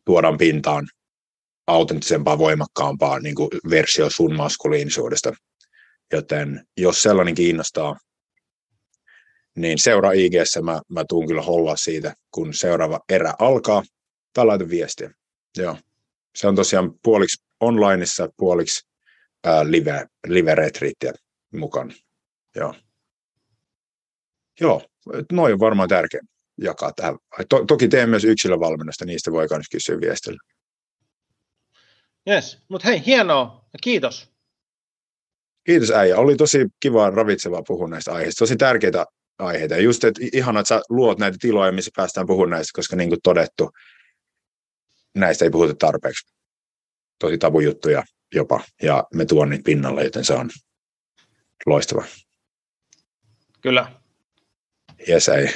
tuodaan pintaan autenttisempaa, voimakkaampaa niin kuin versio sun maskuliinisuudesta. Joten jos sellainen kiinnostaa, niin seuraa ig mä, mä tuun kyllä hollaa siitä, kun seuraava erä alkaa, tai laita viestiä. Joo. Se on tosiaan puoliksi onlineissa, puoliksi ää, live, live-retriittiä mukaan. Joo. Joo, noin on varmaan tärkeä jakaa tähän. To, toki teen myös yksilövalmennusta, niistä voi myös kysyä viestillä. Yes, mutta hei, hienoa ja kiitos. Kiitos äijä. Oli tosi kiva ravitsevaa puhua näistä aiheista. Tosi tärkeitä aiheita. Ja just, että ihana, että sä luot näitä tiloja, missä päästään puhumaan näistä, koska niin kuin todettu, näistä ei puhuta tarpeeksi. Tosi tabujuttuja jopa, ja me tuon niitä pinnalle, joten se on loistava. Kyllä. Yes, ei.